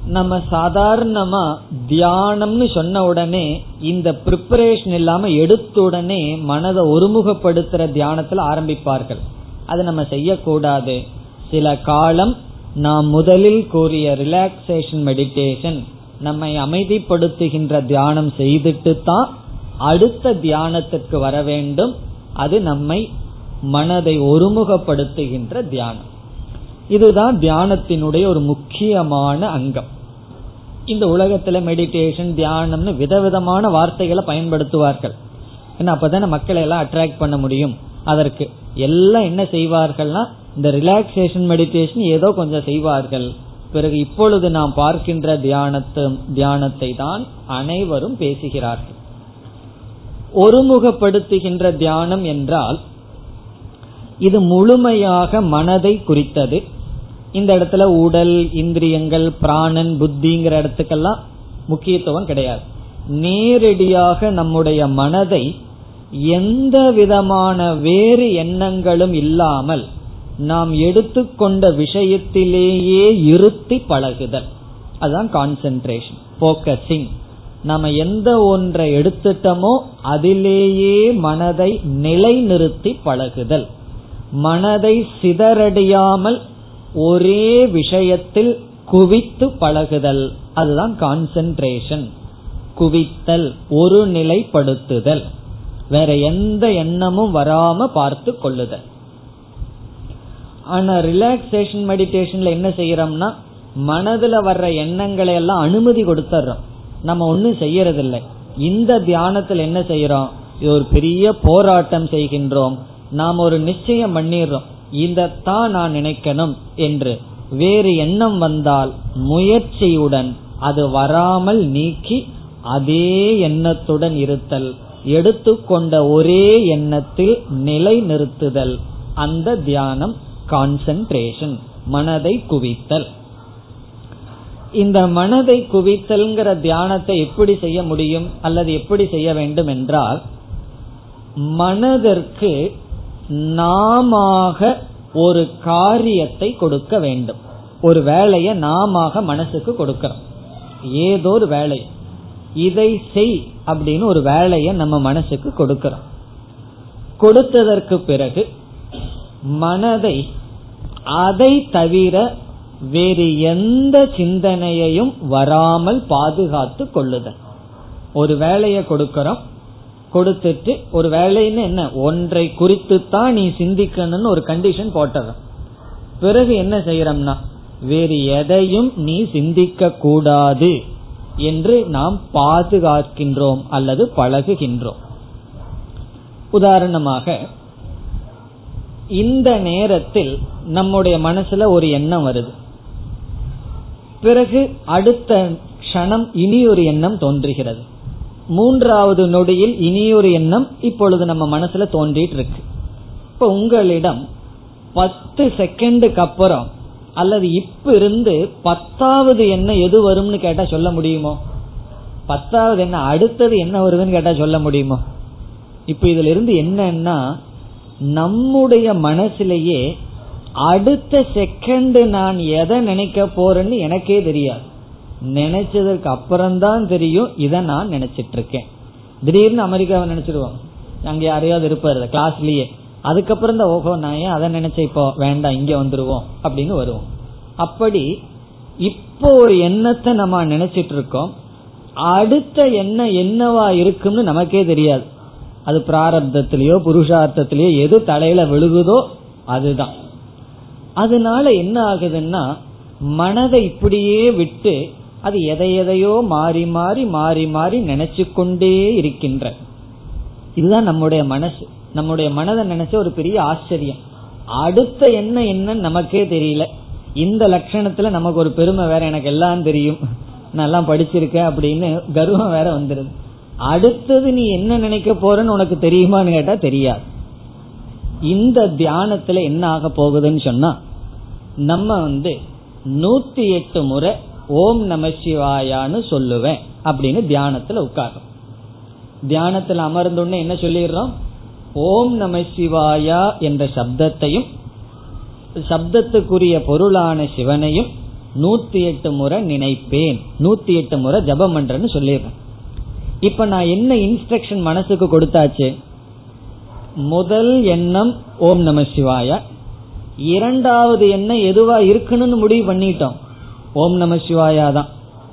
நம்ம சாதாரணமா தியானம்னு சொன்ன உடனே இந்த ப்ரிப்பரேஷன் இல்லாம எடுத்த உடனே மனதை ஒருமுகப்படுத்துற தியானத்துல ஆரம்பிப்பார்கள். அது நம்ம செய்யக்கூடாது. சில காலம் நாம் முதலில் கூறிய ரிலாக்ஸேஷன் மெடிடேஷன் நம்மை அமைதிப்படுத்துகின்ற தியானம் செய்துட்டு தான் அடுத்த தியானத்திற்கு வர வேண்டும். அது நம்மை மனதை ஒருமுகப்படுத்துகின்ற தியானம். இதுதான் தியானத்தினுடைய ஒரு முக்கியமான அங்கம். இந்த உலகத்துல மெடிடேஷன் தியானம்னு விதவிதமான வார்த்தைகளை பயன்படுத்துவார்கள். ஏன்னா அப்பதானே மக்களை எல்லாம் அட்ராக்ட் பண்ண முடியும். அதற்கு எல்லாம் என்ன செய்வார்கள்னா இந்த ரிலாக்ஸேஷன் மெடிடேஷன் ஏதோ கொஞ்சம் செய்வார்கள். பிறகு இப்பொழுது நாம் பார்க்கின்ற தியானத்து தியானத்தை தான் அனைவரும் பேசுகிறார்கள். ஒருமுகப்படுத்துகின்ற தியானம் என்றால் இது முழுமையாக மனதை குறித்தது. இந்த இடத்துல உடல் இந்திரியங்கள் பிராணன் புத்திங்கிற இடத்துக்கெல்லாம் முக்கியத்துவம் கிடையாது. நேரடியாக நம்முடைய மனதை எந்த விதமான வேறு எண்ணங்களும் இல்லாமல் நாம் எடுத்துக்கொண்ட விஷயத்திலேயே இருத்தி பழகுதல். அதுதான் கான்சென்ட்ரேஷன் போக்கசிங் நம்ம எந்த ஒன்றை எடுத்துட்டோமோ அதிலேயே மனதை நிலைநிறுத்தி பழகுதல். மனதை சிதறடியாமல் ஒரே விஷயத்தில் குவித்து பழகுதல். அதுதான் கான்சென்ட்ரேஷன் குவித்தல் ஒரு நிலைப்படுத்துதல். வேற எந்த எண்ணமும் வராம பார்த்து கொள்ளுதல். ஆனா ரிலாக்ஸேஷன் மெடிடேஷன்ல என்ன செய்யறோம்னா மனதுல வர்ற எண்ணங்களை எல்லாம் அனுமதி கொடுத்துறோம் நம்ம ஒன்னும் செய்யறதில்லை. இந்த தியானத்தில் என்ன செய்யறோம்? இது ஒரு பெரிய போராட்டம் செய்கின்றோம். நாம் ஒரு நிச்சயம் பண்ணிடுறோம் இதைத்தான் நான் நினைக்கணும் என்று வேறு எண்ணம் வந்தால் முயற்சியுடன் அது வராமல் நீக்கி அதே எண்ணத்துடன் இருத்தல் எடுத்துக்கொண்ட ஒரே எண்ணத்தில் நிலை நிறுத்துதல் அந்த தியானம் கான்சென்ட்ரேஷன் மனதை குவித்தல். இந்த மனதை குவித்தல்ங்கிற தியானத்தை எப்படி செய்ய முடியும் அல்லது எப்படி செய்ய வேண்டும் என்றால் மனதிற்கு நாம ஒரு காரியத்தை கொடுக்க வேண்டும். ஒரு வேலையை நாம மனசுக்கு கொடுக்கிறோம். ஏதோ ஒரு வேலை இதை செய் அப்படின்னு ஒரு வேலையை நம்ம மனசுக்கு கொடுக்கிறோம். கொடுத்ததற்கு பிறகு மனதை அதை தவிர வேறு எந்த சிந்தனையையும் வராமல் பாதுகாத்து கொள்ளுதல். ஒரு வேலையை கொடுக்கிறோம். கொடுத்துட்டு ஒரு வேலைன்னு என்ன? ஒன்றை குறித்து தான் நீ சிந்திக்கணும்னு ஒரு கண்டிஷன் போட்டுறோம் பிறகு என்ன செய்யறோம்னா வேறு எதையும் நீ சிந்திக்க கூடாது என்று நாம் பாதுகாக்கின்றோம் அல்லது பழகுகின்றோம். உதாரணமாக இந்த நேரத்தில் நம்முடைய மனசுல ஒரு எண்ணம் வருது. பிறகு அடுத்த க்ஷணம் இனி ஒரு எண்ணம் தோன்றுகிறது. மூன்றாவது நொடியில் இனியொரு எண்ணம் இப்பொழுது நம்ம மனசுல தோன்றிட்டு இருக்கு இப்ப உங்களிடம் பத்து செகண்டுக்கு அப்புறம் அல்லது இப்ப இருந்து பத்தாவது என்ன எது வரும்னு கேட்டா சொல்ல முடியுமோ? பத்தாவது என்ன அடுத்தது என்ன வருதுன்னு கேட்டா சொல்ல முடியுமோ? இப்ப இதுல இருந்து என்னன்னா நம்முடைய மனசுலயே அடுத்த செகண்ட் நான் எதை நினைக்க போறேன்னு எனக்கே தெரியாது. நினைச்சதற்கு அப்புறம்தான் தெரியும். இதை நான் நினைச்சிட்டு இருக்கேன் திடீர்னு அமெரிக்காவை நினைச்சிருவோம் அங்க யாரையாவது இருப்பாரு கிளாஸ்லயே. அதுக்கப்புறம் தான் ஓஹோ நான் ஏன் அதை நினைச்ச இப்போ வேண்டாம் இங்க வந்துருவோம் அப்படின்னு வருவோம். அப்படி இப்போ ஒரு எண்ணத்தை நம்ம நினைச்சிட்டு இருக்கோம் அடுத்த எண்ணம் என்னவா இருக்கும்னு நமக்கே தெரியாது. அது பிராரப்தத்திலேயோ புருஷார்த்தத்திலேயோ எது தலையில விழுகுதோ அதுதான். அதனால என்ன ஆகுதுன்னா மனதை இப்படியே விட்டு அது எதை எதையோ மாறி மாறி மாறி மாறி நினைச்சு கொண்டே இருக்கின்ற. இதுதான் நம்முடைய மனசு. நம்முடைய மனதை நினைச்ச ஒரு பெரிய ஆச்சரியம். அடுத்த என்ன என்னன்னு நமக்கே தெரியல. இந்த லட்சணத்துல நமக்கு ஒரு பெருமை வேற எனக்கு எல்லாம் தெரியும். நான் எல்லாம் படிச்சிருக்கேன் அப்படின்னு கர்வம் வேற வந்துருது. அடுத்தது நீ என்ன நினைக்க போறன்னு உனக்கு தெரியுமான்னு கேட்டா தெரியாது. இந்த தியானத்துல என்ன ஆக போகுதுன்னு சொன்னா நம்ம வந்து நூத்தி எட்டு முறை ஓம் நம சிவாயான்னு சொல்லுவேன் அப்படின்னு தியானத்துல உட்காரும். தியானத்துல அமர்ந்தோடனே என்ன சொல்லிடுறோம்? ஓம் நம சிவாயா என்ற சப்தத்தையும் சப்தத்துக்குரிய பொருளான சிவனையும் நூத்தி எட்டு முறை நினைப்பேன். நூத்தி எட்டு முறை ஜபம் பண்றேன்னு சொல்லிடுறேன். இப்ப நான் என்ன இன்ஸ்ட்ரக்ஷன் மனசுக்கு கொடுத்தாச்சு? முதல் எண்ணம் ஓம் நம சிவாயா. இரண்டாவது எண்ணம் எதுவா இருக்குன்னு முடிவு பண்ணிட்டோம். ஓம் நம சிவாயா தான்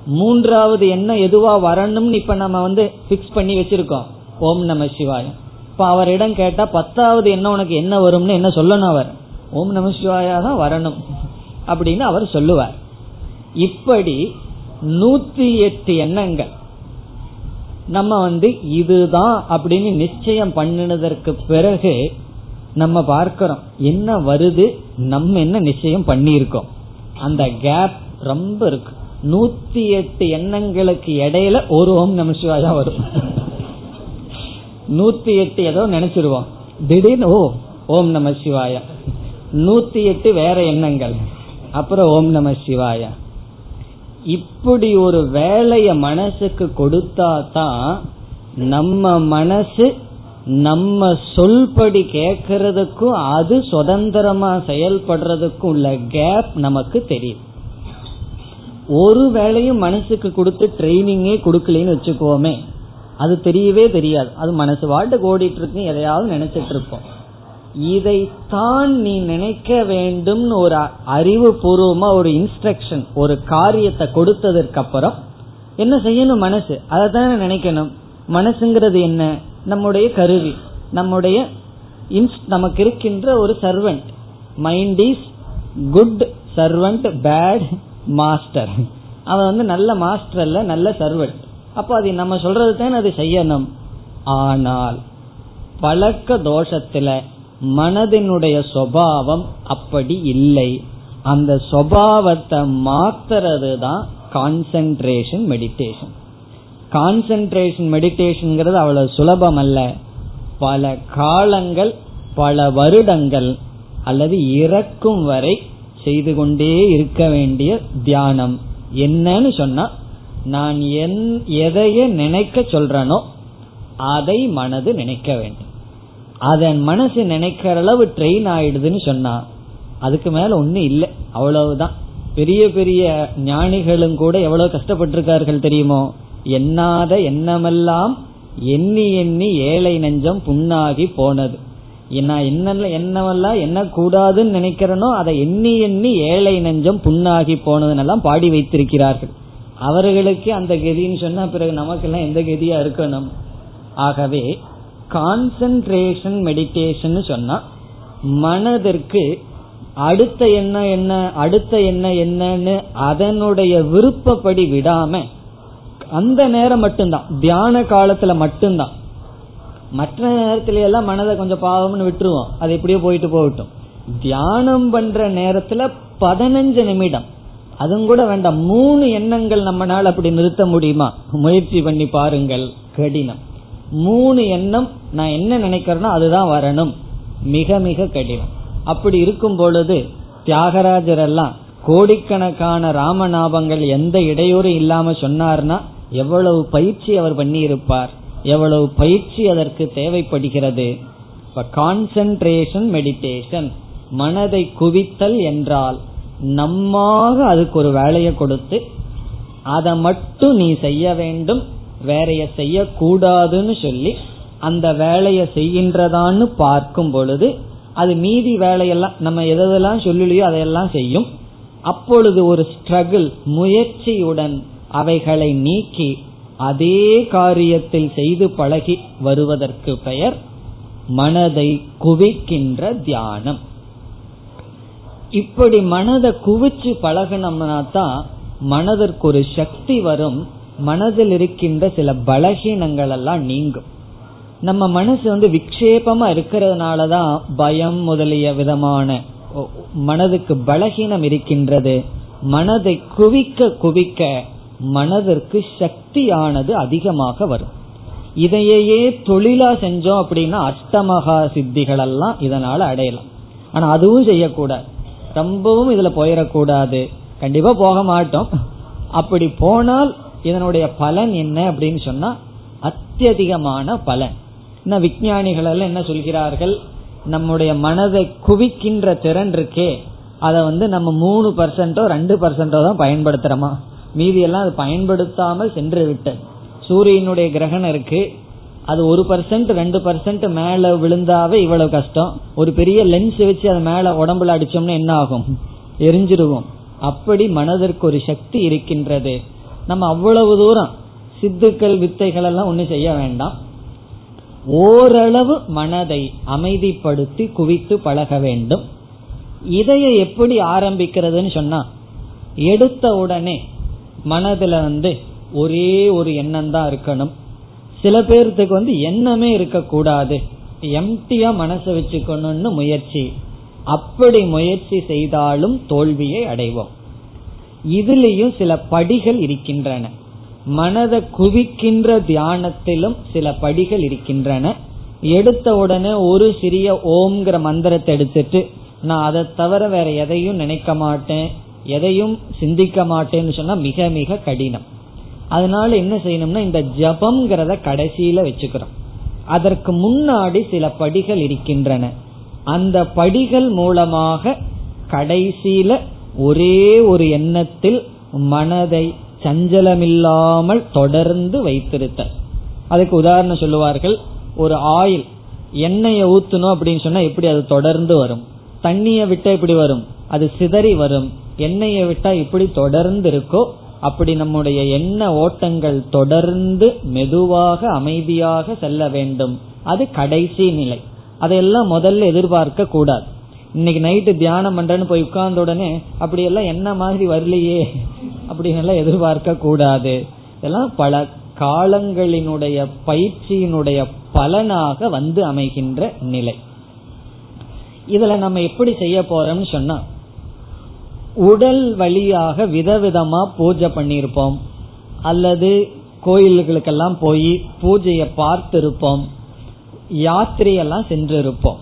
மூன்றாவது எண்ணம் எதுவா வரணும்னு இப்ப நம்ம வந்து பிக்ஸ் பண்ணி வச்சிருக்கோம். ஓம் நம சிவாய. இப்ப அவரிடம் கேட்டா பத்தாவது என்ன உனக்கு என்ன வரும்னு என்ன சொல்லணும் அவர்? ஓம் நம சிவாயா தான் வரணும். அப்படின்னு அவர் சொல்லுவார். இப்படி நூத்தி எட்டு எண்ணங்கள். நம்ம வந்து இதுதான் அப்படின்னு நிச்சயம் பண்ணினதற்கு பிறகு நம்ம பார்க்கிறோம். என்ன வருது? நம்ம என்ன நிச்சயம் பண்ணியிருக்கோம்? அந்த கேப் ரொம்ப இருக்கு. நூத்தி எட்டு எண்ணங்களுக்கு இடையில ஒரு ஓம் நம சிவாயா வரும். நூத்தி எட்டு ஏதோ நினைச்சிருவோம். திடீர்னு ஓ ஓம் நம சிவாயா. நூத்தி எட்டு வேற எண்ணங்கள். அப்புறம் ஓம் நம சிவாயா. இப்படி ஒரு வேலைய மனசுக்கு கொடுத்தா தான் நம்ம மனசு நம்ம சொல்படி கேட்கறதுக்கும் அது சுதந்திரமா செயல்படுறதுக்கும் உள்ள கேப் நமக்கு தெரியும். ஒரு வேலையும் மனசுக்கு கொடுத்து ட்ரைனிங்கே கொடுக்கலன்னு வச்சுக்கோமே. அது தெரியவே தெரியாது. அது மனசு வாட்டுக்கு ஓடிட்டு இருக்கு எதையாவது நினைச்சிட்டு இருப்போம் இதைத்தான் நீ நினைக்க வேண்டும் ஒரு அறிவு பூர்வமா ஒரு இன்ஸ்ட்ரக்ஷன் ஒரு காரியத்தை கொடுத்ததற்கு அப்புறம் என்ன செய்யணும் மனசு? அதை தானே நினைக்கணும். மனசுங்கிறது என்ன? நம்முடைய கருவி. நம்முடைய நமக்கு இருக்கின்ற ஒரு servant mind is good servant bad master. அவன் வந்து நல்ல மாஸ்டர் அல்ல நல்ல சர்வெண்ட் அப்போ அது நம்ம சொல்றது தான் அது செய்யணும். ஆனால் பழக்க தோஷத்துல மனதினுடைய சுவாவம் அப்படி இல்லை. அந்த சுவாவத்தை மாத்துறது தான் கான்சென்ட்ரேஷன் மெடிடேஷன் கான்சென்ட்ரேஷன் மெடிடேஷன்ங்கிறது அவ்வளவு சுலபம் அல்ல பல காலங்கள் பல வருடங்கள் அல்லது இறக்கும் வரை செய்து கொண்டே இருக்க வேண்டிய தியானம். என்னன்னு சொன்னா நான் என் எதைய நினைக்க சொல்றனோ அதை மனது நினைக்க வேண்டும். அதன் மனசு நினைக்கிற அளவு ட்ரெயின் ஆயிடுதுன்னு சொன்னா அதுக்கு மேல ஒன்னும் இல்லை. அவ்வளவுதான். பெரிய பெரிய ஞானிகளும் கூட எவ்வளவு கஷ்டப்பட்டிருக்கார்கள் தெரியுமோ? எண்ணாத எண்ணமெல்லாம் எண்ணி எண்ணி ஏழை நெஞ்சம் புண்ணாகி போனது. நான் என்னென்ன என்னவெல்லாம் என்ன கூடாதுன்னு நினைக்கிறனோ அதை எண்ணி எண்ணி ஏழை நெஞ்சம் புண்ணாகி போனதுன்னெல்லாம் பாடி வைத்திருக்கிறார்கள். அவர்களுக்கு அந்த கதின்னு சொன்னா பிறகு நமக்கெல்லாம் எந்த கதியா இருக்கணும்? ஆகவே கான்சென்ட்ரேஷன் மெடிடேஷன் சொன்னா மனதிற்கு அடுத்த என்ன என்ன அடுத்த என்ன என்னன்னு அதனுடைய விருப்பப்படி விடாம அந்த நேரம் மட்டும்தான் தியான காலத்துல மட்டும்தான் மற்ற நேரத்துல எல்லாம் மனதை கொஞ்சம் பாவம்னு விட்டுருவோம். அது எப்படியோ போயிட்டு போகட்டும். தியானம் பண்ற நேரத்துல பதினஞ்சு நிமிடம். அதுவும் கூட வேண்டாம். மூணு எண்ணங்கள் நம்மளால அப்படி நிறுத்த முடியுமா? முயற்சி பண்ணி பாருங்கள். கடினம். மூணு எண்ணம் நான் என்ன நினைக்கிறேனோ அதுதான் வரணும். மிக மிக கடினம். அப்படி இருக்கும் பொழுது தியாகராஜர் எல்லாம் கோடிக்கணக்கான ராமநாபங்கள் எந்த இடையூறும் இல்லாம சொன்னார்னா எவ்வளவு பயிற்சி அவர் பண்ணியிருப்பார். எவ்வளவு பயிற்சி அதற்கு தேவைப்படுகிறது? இப்ப கான்சென்ட்ரேஷன் மெடிடேஷன் மனதை குவித்தல் என்றால் நம்மாக அதுக்கு ஒரு வேலையை கொடுத்து அதை மட்டும் நீ செய்ய வேண்டும் வேறைய செய்யக்கூடாதுன்னு சொல்லி அந்த வேலையை செய்கின்றதான்னு பார்க்கும் பொழுது அது மீதி வேலையெல்லாம் நம்ம எதெல்லாம் சொல்லலையோ அதையெல்லாம் செய்யும். அப்பொழுது ஒரு ஸ்ட்ரகிள் முயற்சியுடன் அவைகளை நீக்கி அதே காரியத்தில் செய்து பழகி வருவதற்கு பெயர் மனதை குவிக்கின்ற தியானம். இப்படி மனதை குவிச்சு பழகினோம்னா தான் மனதிற்கு ஒரு சக்தி வரும் மனதில் இருக்கின்ற சில பலகீனங்கள் எல்லாம் நீங்கும். நம்ம மனசு வந்து விக்ஷேபமா இருக்கிறதுனாலதான் பயம் முதலிய விதமான மனதுக்கு பலகீனம் இருக்கின்றது. மனதை குவிக்க குவிக்க மனதிற்கு சக்தியானது அதிகமாக வரும். இதையே தொழிலா செஞ்சோம் அப்படின்னா அஷ்டமகா சித்திகள் எல்லாம் இதனால அடையலாம். ஆனா அதுவும் செய்யக்கூடாது. ரொம்பவும் இதுல போயிடக்கூடாது கண்டிப்பா போக மாட்டோம். அப்படி போனால் இதனுடைய பலன் என்ன அப்படின்னு சொன்னா அத்தியதிகமான பலன். என்ன விஞ்ஞானிகள் எல்லாம் என்ன சொல்கிறார்கள்? நம்முடைய மனதை குவிக்கின்ற திறன் இருக்கே. அதை வந்து நம்ம மூணு பர்சன்டோ ரெண்டு பர்சன்டோ தான் பயன்படுத்துறோமா? மீதி எல்லாம் அது பயன்படுத்தாமல் சென்று விட்டது சூரியனுடைய கிரகணம் இருக்கு. அது ஒரு பர்சன்ட் ரெண்டு பர்சன்ட் மேல விழுந்தாவே இவ்வளவு கஷ்டம். ஒரு பெரிய லென்ஸ் வச்சு அது மேல உடம்புல அடிச்சோம்னா என்ன ஆகும்? எரிஞ்சிருவோம். அப்படி மனதிற்கு ஒரு சக்தி இருக்கின்றது. நம்ம அவ்வளவு தூரம் சித்துக்கள் வித்தைகள் எல்லாம் ஒண்ணு செய்ய வேண்டாம். ஓரளவு மனதை அமைதிப்படுத்தி குவித்து பழக வேண்டும். இதைய எப்படி ஆரம்பிக்கிறதுன்னு சொன்னா எடுத்த உடனே மனதுல வந்து ஒரே ஒரு எண்ணம் தான் இருக்கணும். சில பேர்த்துக்கு வந்து எண்ணமே இருக்கக்கூடாது. எம்டியா மனசை வச்சுக்கணும்னு முயற்சி. அப்படி முயற்சி செய்தாலும் தோல்வியை அடைவோம். இதுலேயும் சில படிகள் இருக்கின்றன. மனதை குவிக்கின்ற தியானத்திலும் சில படிகள் இருக்கின்றன. எடுத்த உடனே ஒரு சிறிய ஓம்ங்கிற மந்திரத்தை எடுத்துட்டு நான் அதை தவிர வேற எதையும் நினைக்க மாட்டேன். எதையும் சிந்திக்க மாட்டேன்னு சொன்னா மிக மிக கடினம். அதனால என்ன செய்யணும்னா இந்த ஜபம்ங்கிறத கடைசியில வச்சுக்கிறோம். அதற்கு முன்னாடி சில படிகள் இருக்கின்றன. அந்த படிகள் மூலமாக கடைசியில ஒரே ஒரு எண்ணத்தில் மனதை சஞ்சலமில்லாமல் தொடர்ந்து வைத்திருத்த அதுக்கு உதாரணம் சொல்லுவார்கள் ஒரு ஆயில் எண்ணெயை ஊத்தணும் அப்படின்னு சொன்னா எப்படி அது தொடர்ந்து வரும்? தண்ணியை விட்டு எப்படி வரும்? அது சிதறி வரும். எண்ணெயை விட்டா இப்படி தொடர்ந்து இருக்கோ அப்படி நம்முடைய எண்ண ஓட்டங்கள் தொடர்ந்து மெதுவாக அமைதியாக செல்ல வேண்டும். அது கடைசி நிலை. அதையெல்லாம் முதல்ல எதிர்பார்க்க கூடாது. இன்னைக்கு நைட்டு தியானம் பண்றேன்னு போய் உட்கார்ந்த உடனே அப்படி எல்லாம் என்ன மாதிரி வரலையே? அப்படின்னு எல்லாம் எதிர்பார்க்க கூடாது. இதெல்லாம் பல காலங்களினுடைய பயிற்சியினுடைய பலனாக வந்து அமைகின்ற நிலை. இதுல நம்ம எப்படி செய்ய போறோம்னு சொன்னா உடல் வழியாக விதவிதமா பூஜை பண்ணியிருப்போம். அல்லது கோயில்களுக்கெல்லாம் போய் பூஜையை பார்த்திருப்போம். யாத்திரையெல்லாம் சென்றிருப்போம்.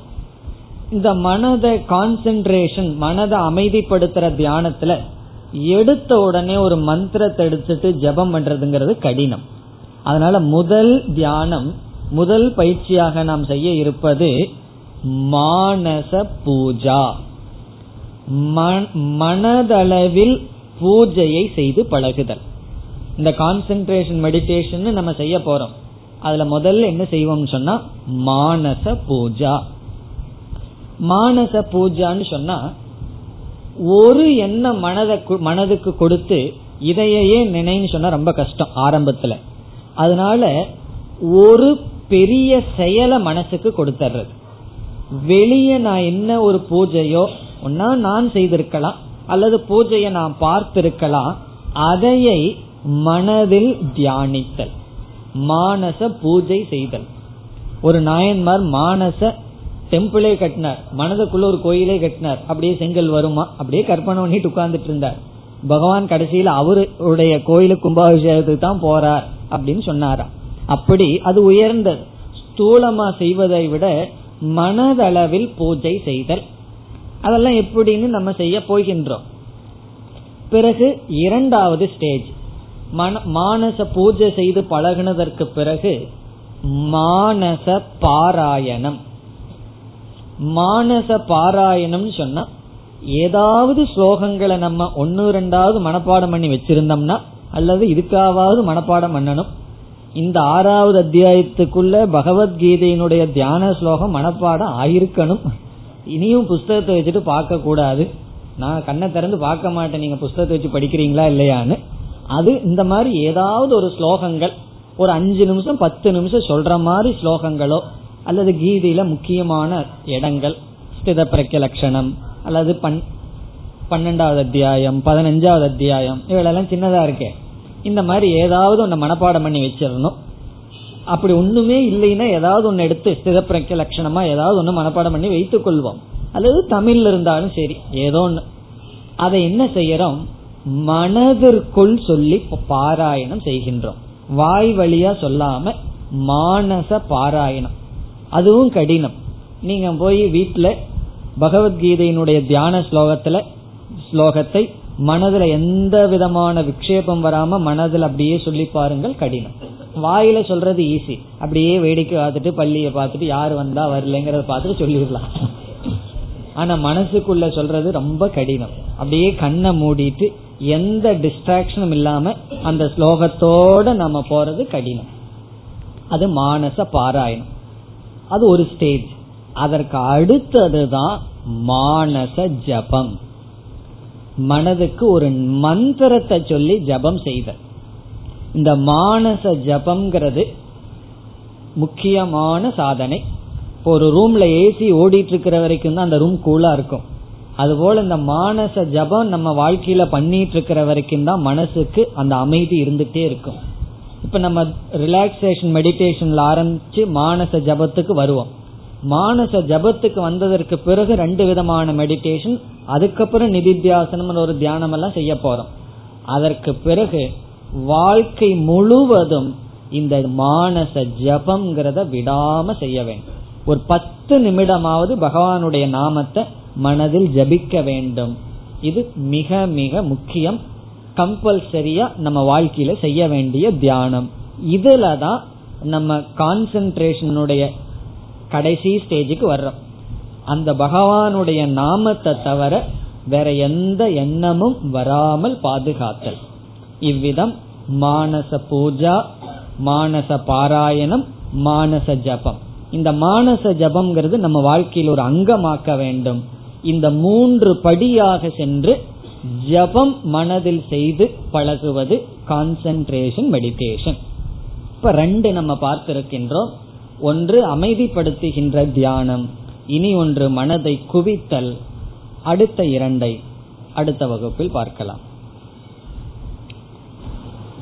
இந்த மனதை கான்சென்ட்ரேஷன் மனதை அமைதிப்படுத்துற தியானத்துல எடுத்த உடனே ஒரு மந்திரத்தை எடுத்துட்டு ஜபம் பண்றதுங்கிறது கடினம். அதனால முதல் தியானம் முதல் பயிற்சியாக நாம் செய்ய இருப்பது மானச பூஜா. மனதளவில் பூஜையை செய்து பழகுதல். இந்த கான்சென்ட்ரேஷன் மெடிடேஷன் நம்ம செய்ய போறோம். அதுல முதல்ல என்ன செய்வோம் சொன்னா மானச பூஜா. மானச பூஜான்னு சொன்னா ஒரு எண்ணம் மனத மனதுக்கு கொடுத்து இதையே நினைன்னு சொன்னா ரொம்ப கஷ்டம் ஆரம்பத்துல. அதனால ஒரு பெரிய செயலை மனசுக்கு கொடுத்துறது வெளியே நான் என்ன ஒரு பூஜையோ ஒன்னா நான் செய்திருக்கலாம் அல்லது பூஜையை நான் பார்த்திருக்கலாம் அதையை மனதில் தியானித்தல். மானச பூஜை செய்தல். ஒரு நாயன்மார் மானச டெம்பிளே கட்டினார் மனதுக்குள்ள ஒரு கோயிலே கட்டினார் அப்படியே செங்கல் வருமா அப்படியே கற்பனை பண்ணிட்டு உட்கார்ந்துட்டு இருந்தார். பகவான் கடைசியில் அவருடைய கோயிலுக்கு கும்பாபிஷேகத்துக்கு தான் போறார் அப்படின்னு சொன்னாராம். அப்படி அது உயர்ந்தது. ஸ்தூலமா செய்வதை விட மனதளவில் பூஜை செய்தல். அதெல்லாம் எப்படின்னு நம்ம செய்ய போகின்றோம். பிறகு இரண்டாவது ஸ்டேஜ் மானச பூஜை செய்து பழகினதற்கு பிறகு மானச பாராயணம். மானச பாராயணம் சொன்னா ஏதாவது ஸ்லோகங்களை நம்ம ஒன்னு ரெண்டாவது மனப்பாடம் பண்ணி வச்சிருந்தோம்னா அல்லது இதுக்காவது மனப்பாடம் பண்ணணும். இந்த ஆறாவது அத்தியாயத்துக்குள்ள பகவத்கீதையினுடைய தியான ஸ்லோகம் மனப்பாடம் ஆயிருக்கணும். இனியும் புஸ்தகத்தை வச்சுட்டு பார்க்க கூடாது. நான் கண்ணை திறந்து பார்க்க மாட்டேன். நீங்க புஸ்தகத்தை வச்சு படிக்கிறீங்களா இல்லையான்னு. அது இந்த மாதிரி ஏதாவது ஒரு ஸ்லோகங்கள். ஒரு அஞ்சு நிமிஷம் பத்து நிமிஷம் சொல்ற மாதிரி ஸ்லோகங்களோ அல்லது கீதையில முக்கியமான இடங்கள். ஸ்தித பிரக்க லட்சணம் அல்லது பன் பன்னெண்டாவது அத்தியாயம் பதினஞ்சாவது அத்தியாயம் இவளெல்லாம் சின்னதா இருக்கே. இந்த மாதிரி ஏதாவது ஒன்று மனப்பாடம் பண்ணி வச்சிடணும். அப்படி ஒண்ணுமே இல்லைன்னா ஏதாவது ஒன்னு எடுத்து சிதப்பிரக்க லட்சணமா ஏதாவது ஒன்னு மனப்பாடம் பண்ணி வைத்துக் கொள்வோம். அல்லது தமிழ்ல இருந்தாலும் சரி ஏதோ ஒன்று அதை என்ன செய்யறோம்? மனதிற்குள் சொல்லி பாராயணம் செய்கின்றோம். வாய் வழியா சொல்லாம மானச பாராயணம். அதுவும் கடினம். நீங்க போய் வீட்டுல பகவத்கீதையினுடைய தியான ஸ்லோகத்துல ஸ்லோகத்தை மனதுல எந்த விதமான விக்ஷேபம் வராம மனதில் அப்படியே சொல்லி பாருங்கள் கடினம். வாயில சொல்றது ஈஸி அப்படியே வேடிக்கை பார்த்துட்டு பள்ளியை பார்த்துட்டு யாரு வந்தா வரலங்கிறத பார்த்துட்டு சொல்லிடலாம். ஆனா மனசுக்குள்ள சொல்றது ரொம்ப கடினம். அப்படியே கண்ணை மூடிட்டு எந்த டிஸ்ட்ராக்ஷனும் இல்லாம அந்த ஸ்லோகத்தோட நம்ம போறது கடினம். அது மானச பாராயணம். அது ஒரு ஸ்டேஜ் அதற்கு அடுத்ததுதான் மானச ஜபம். மனதுக்கு ஒரு மந்திரத்தை சொல்லி ஜபம் செய்தல். இந்த மானச ஜபம்ங்கிறது முக்கியமான சாதனை. ஒரு ரூம்ல ஏசி ஓடிட்டு இருக்கிற வரைக்கும் தான் அந்த ரூம் கூலா இருக்கும். அதுபோல இந்த மானச ஜபம் நம்ம வாழ்க்கையில பண்ணிட்டு இருக்கிற வரைக்கும் தான் மனசுக்கு அந்த அமைதி இருந்துட்டே இருக்கும். இப்ப நம்ம ரிலாக்ஸேஷன் மெடிடேஷன்ல ஆரம்பிச்சு மானச ஜபத்துக்கு வருவோம். மானச ஜபத்துக்கு வந்ததற்கு பிறகு ரெண்டு விதமான மெடிடேஷன் அதுக்கப்புறம் நிதித்தியாசனம் ஒரு தியானம் எல்லாம் செய்ய போறோம். அதற்கு பிறகு வாழ்க்கை முழுவதும் இந்த மானச ஜபம்ங்கிறத விடாம செய்ய வேண்டும். ஒரு பத்து நிமிடமாவது பகவானுடைய நாமத்தை மனதில் ஜபிக்க வேண்டும். இது மிக மிக முக்கியம். கம்பல்சரியா நம்ம வாழ்க்கையில செய்ய வேண்டிய தியானம். இதுல தான் நம்ம கான்சென்ட்ரேஷனுடைய கடைசி ஸ்டேஜுக்கு வர்றோம். அந்த பகவானுடைய நாமத்தை தவிர வேற எந்த எண்ணமும் வராமல் பாதுகாத்தல். இவ்விதம் மானச பூஜா மானச பாராயணம் மானச ஜபம். இந்த மானச ஜபம்ங்கிறது நம்ம வாழ்க்கையில் ஒரு அங்கமாக்க வேண்டும். இந்த மூன்று படியாக சென்று ஜபம் மனதில் செய்து பழகுவது கான்சென்ட்ரேஷன் மெடிடேஷன் இப்ப ரெண்டு நம்ம பார்த்திருக்கின்றோம். ஒன்று அமைதிப்படுத்துகின்ற தியானம். இனி ஒன்று மனதை குவித்தல். அடுத்த இரண்டை அடுத்த வகுப்பில் பார்க்கலாம்.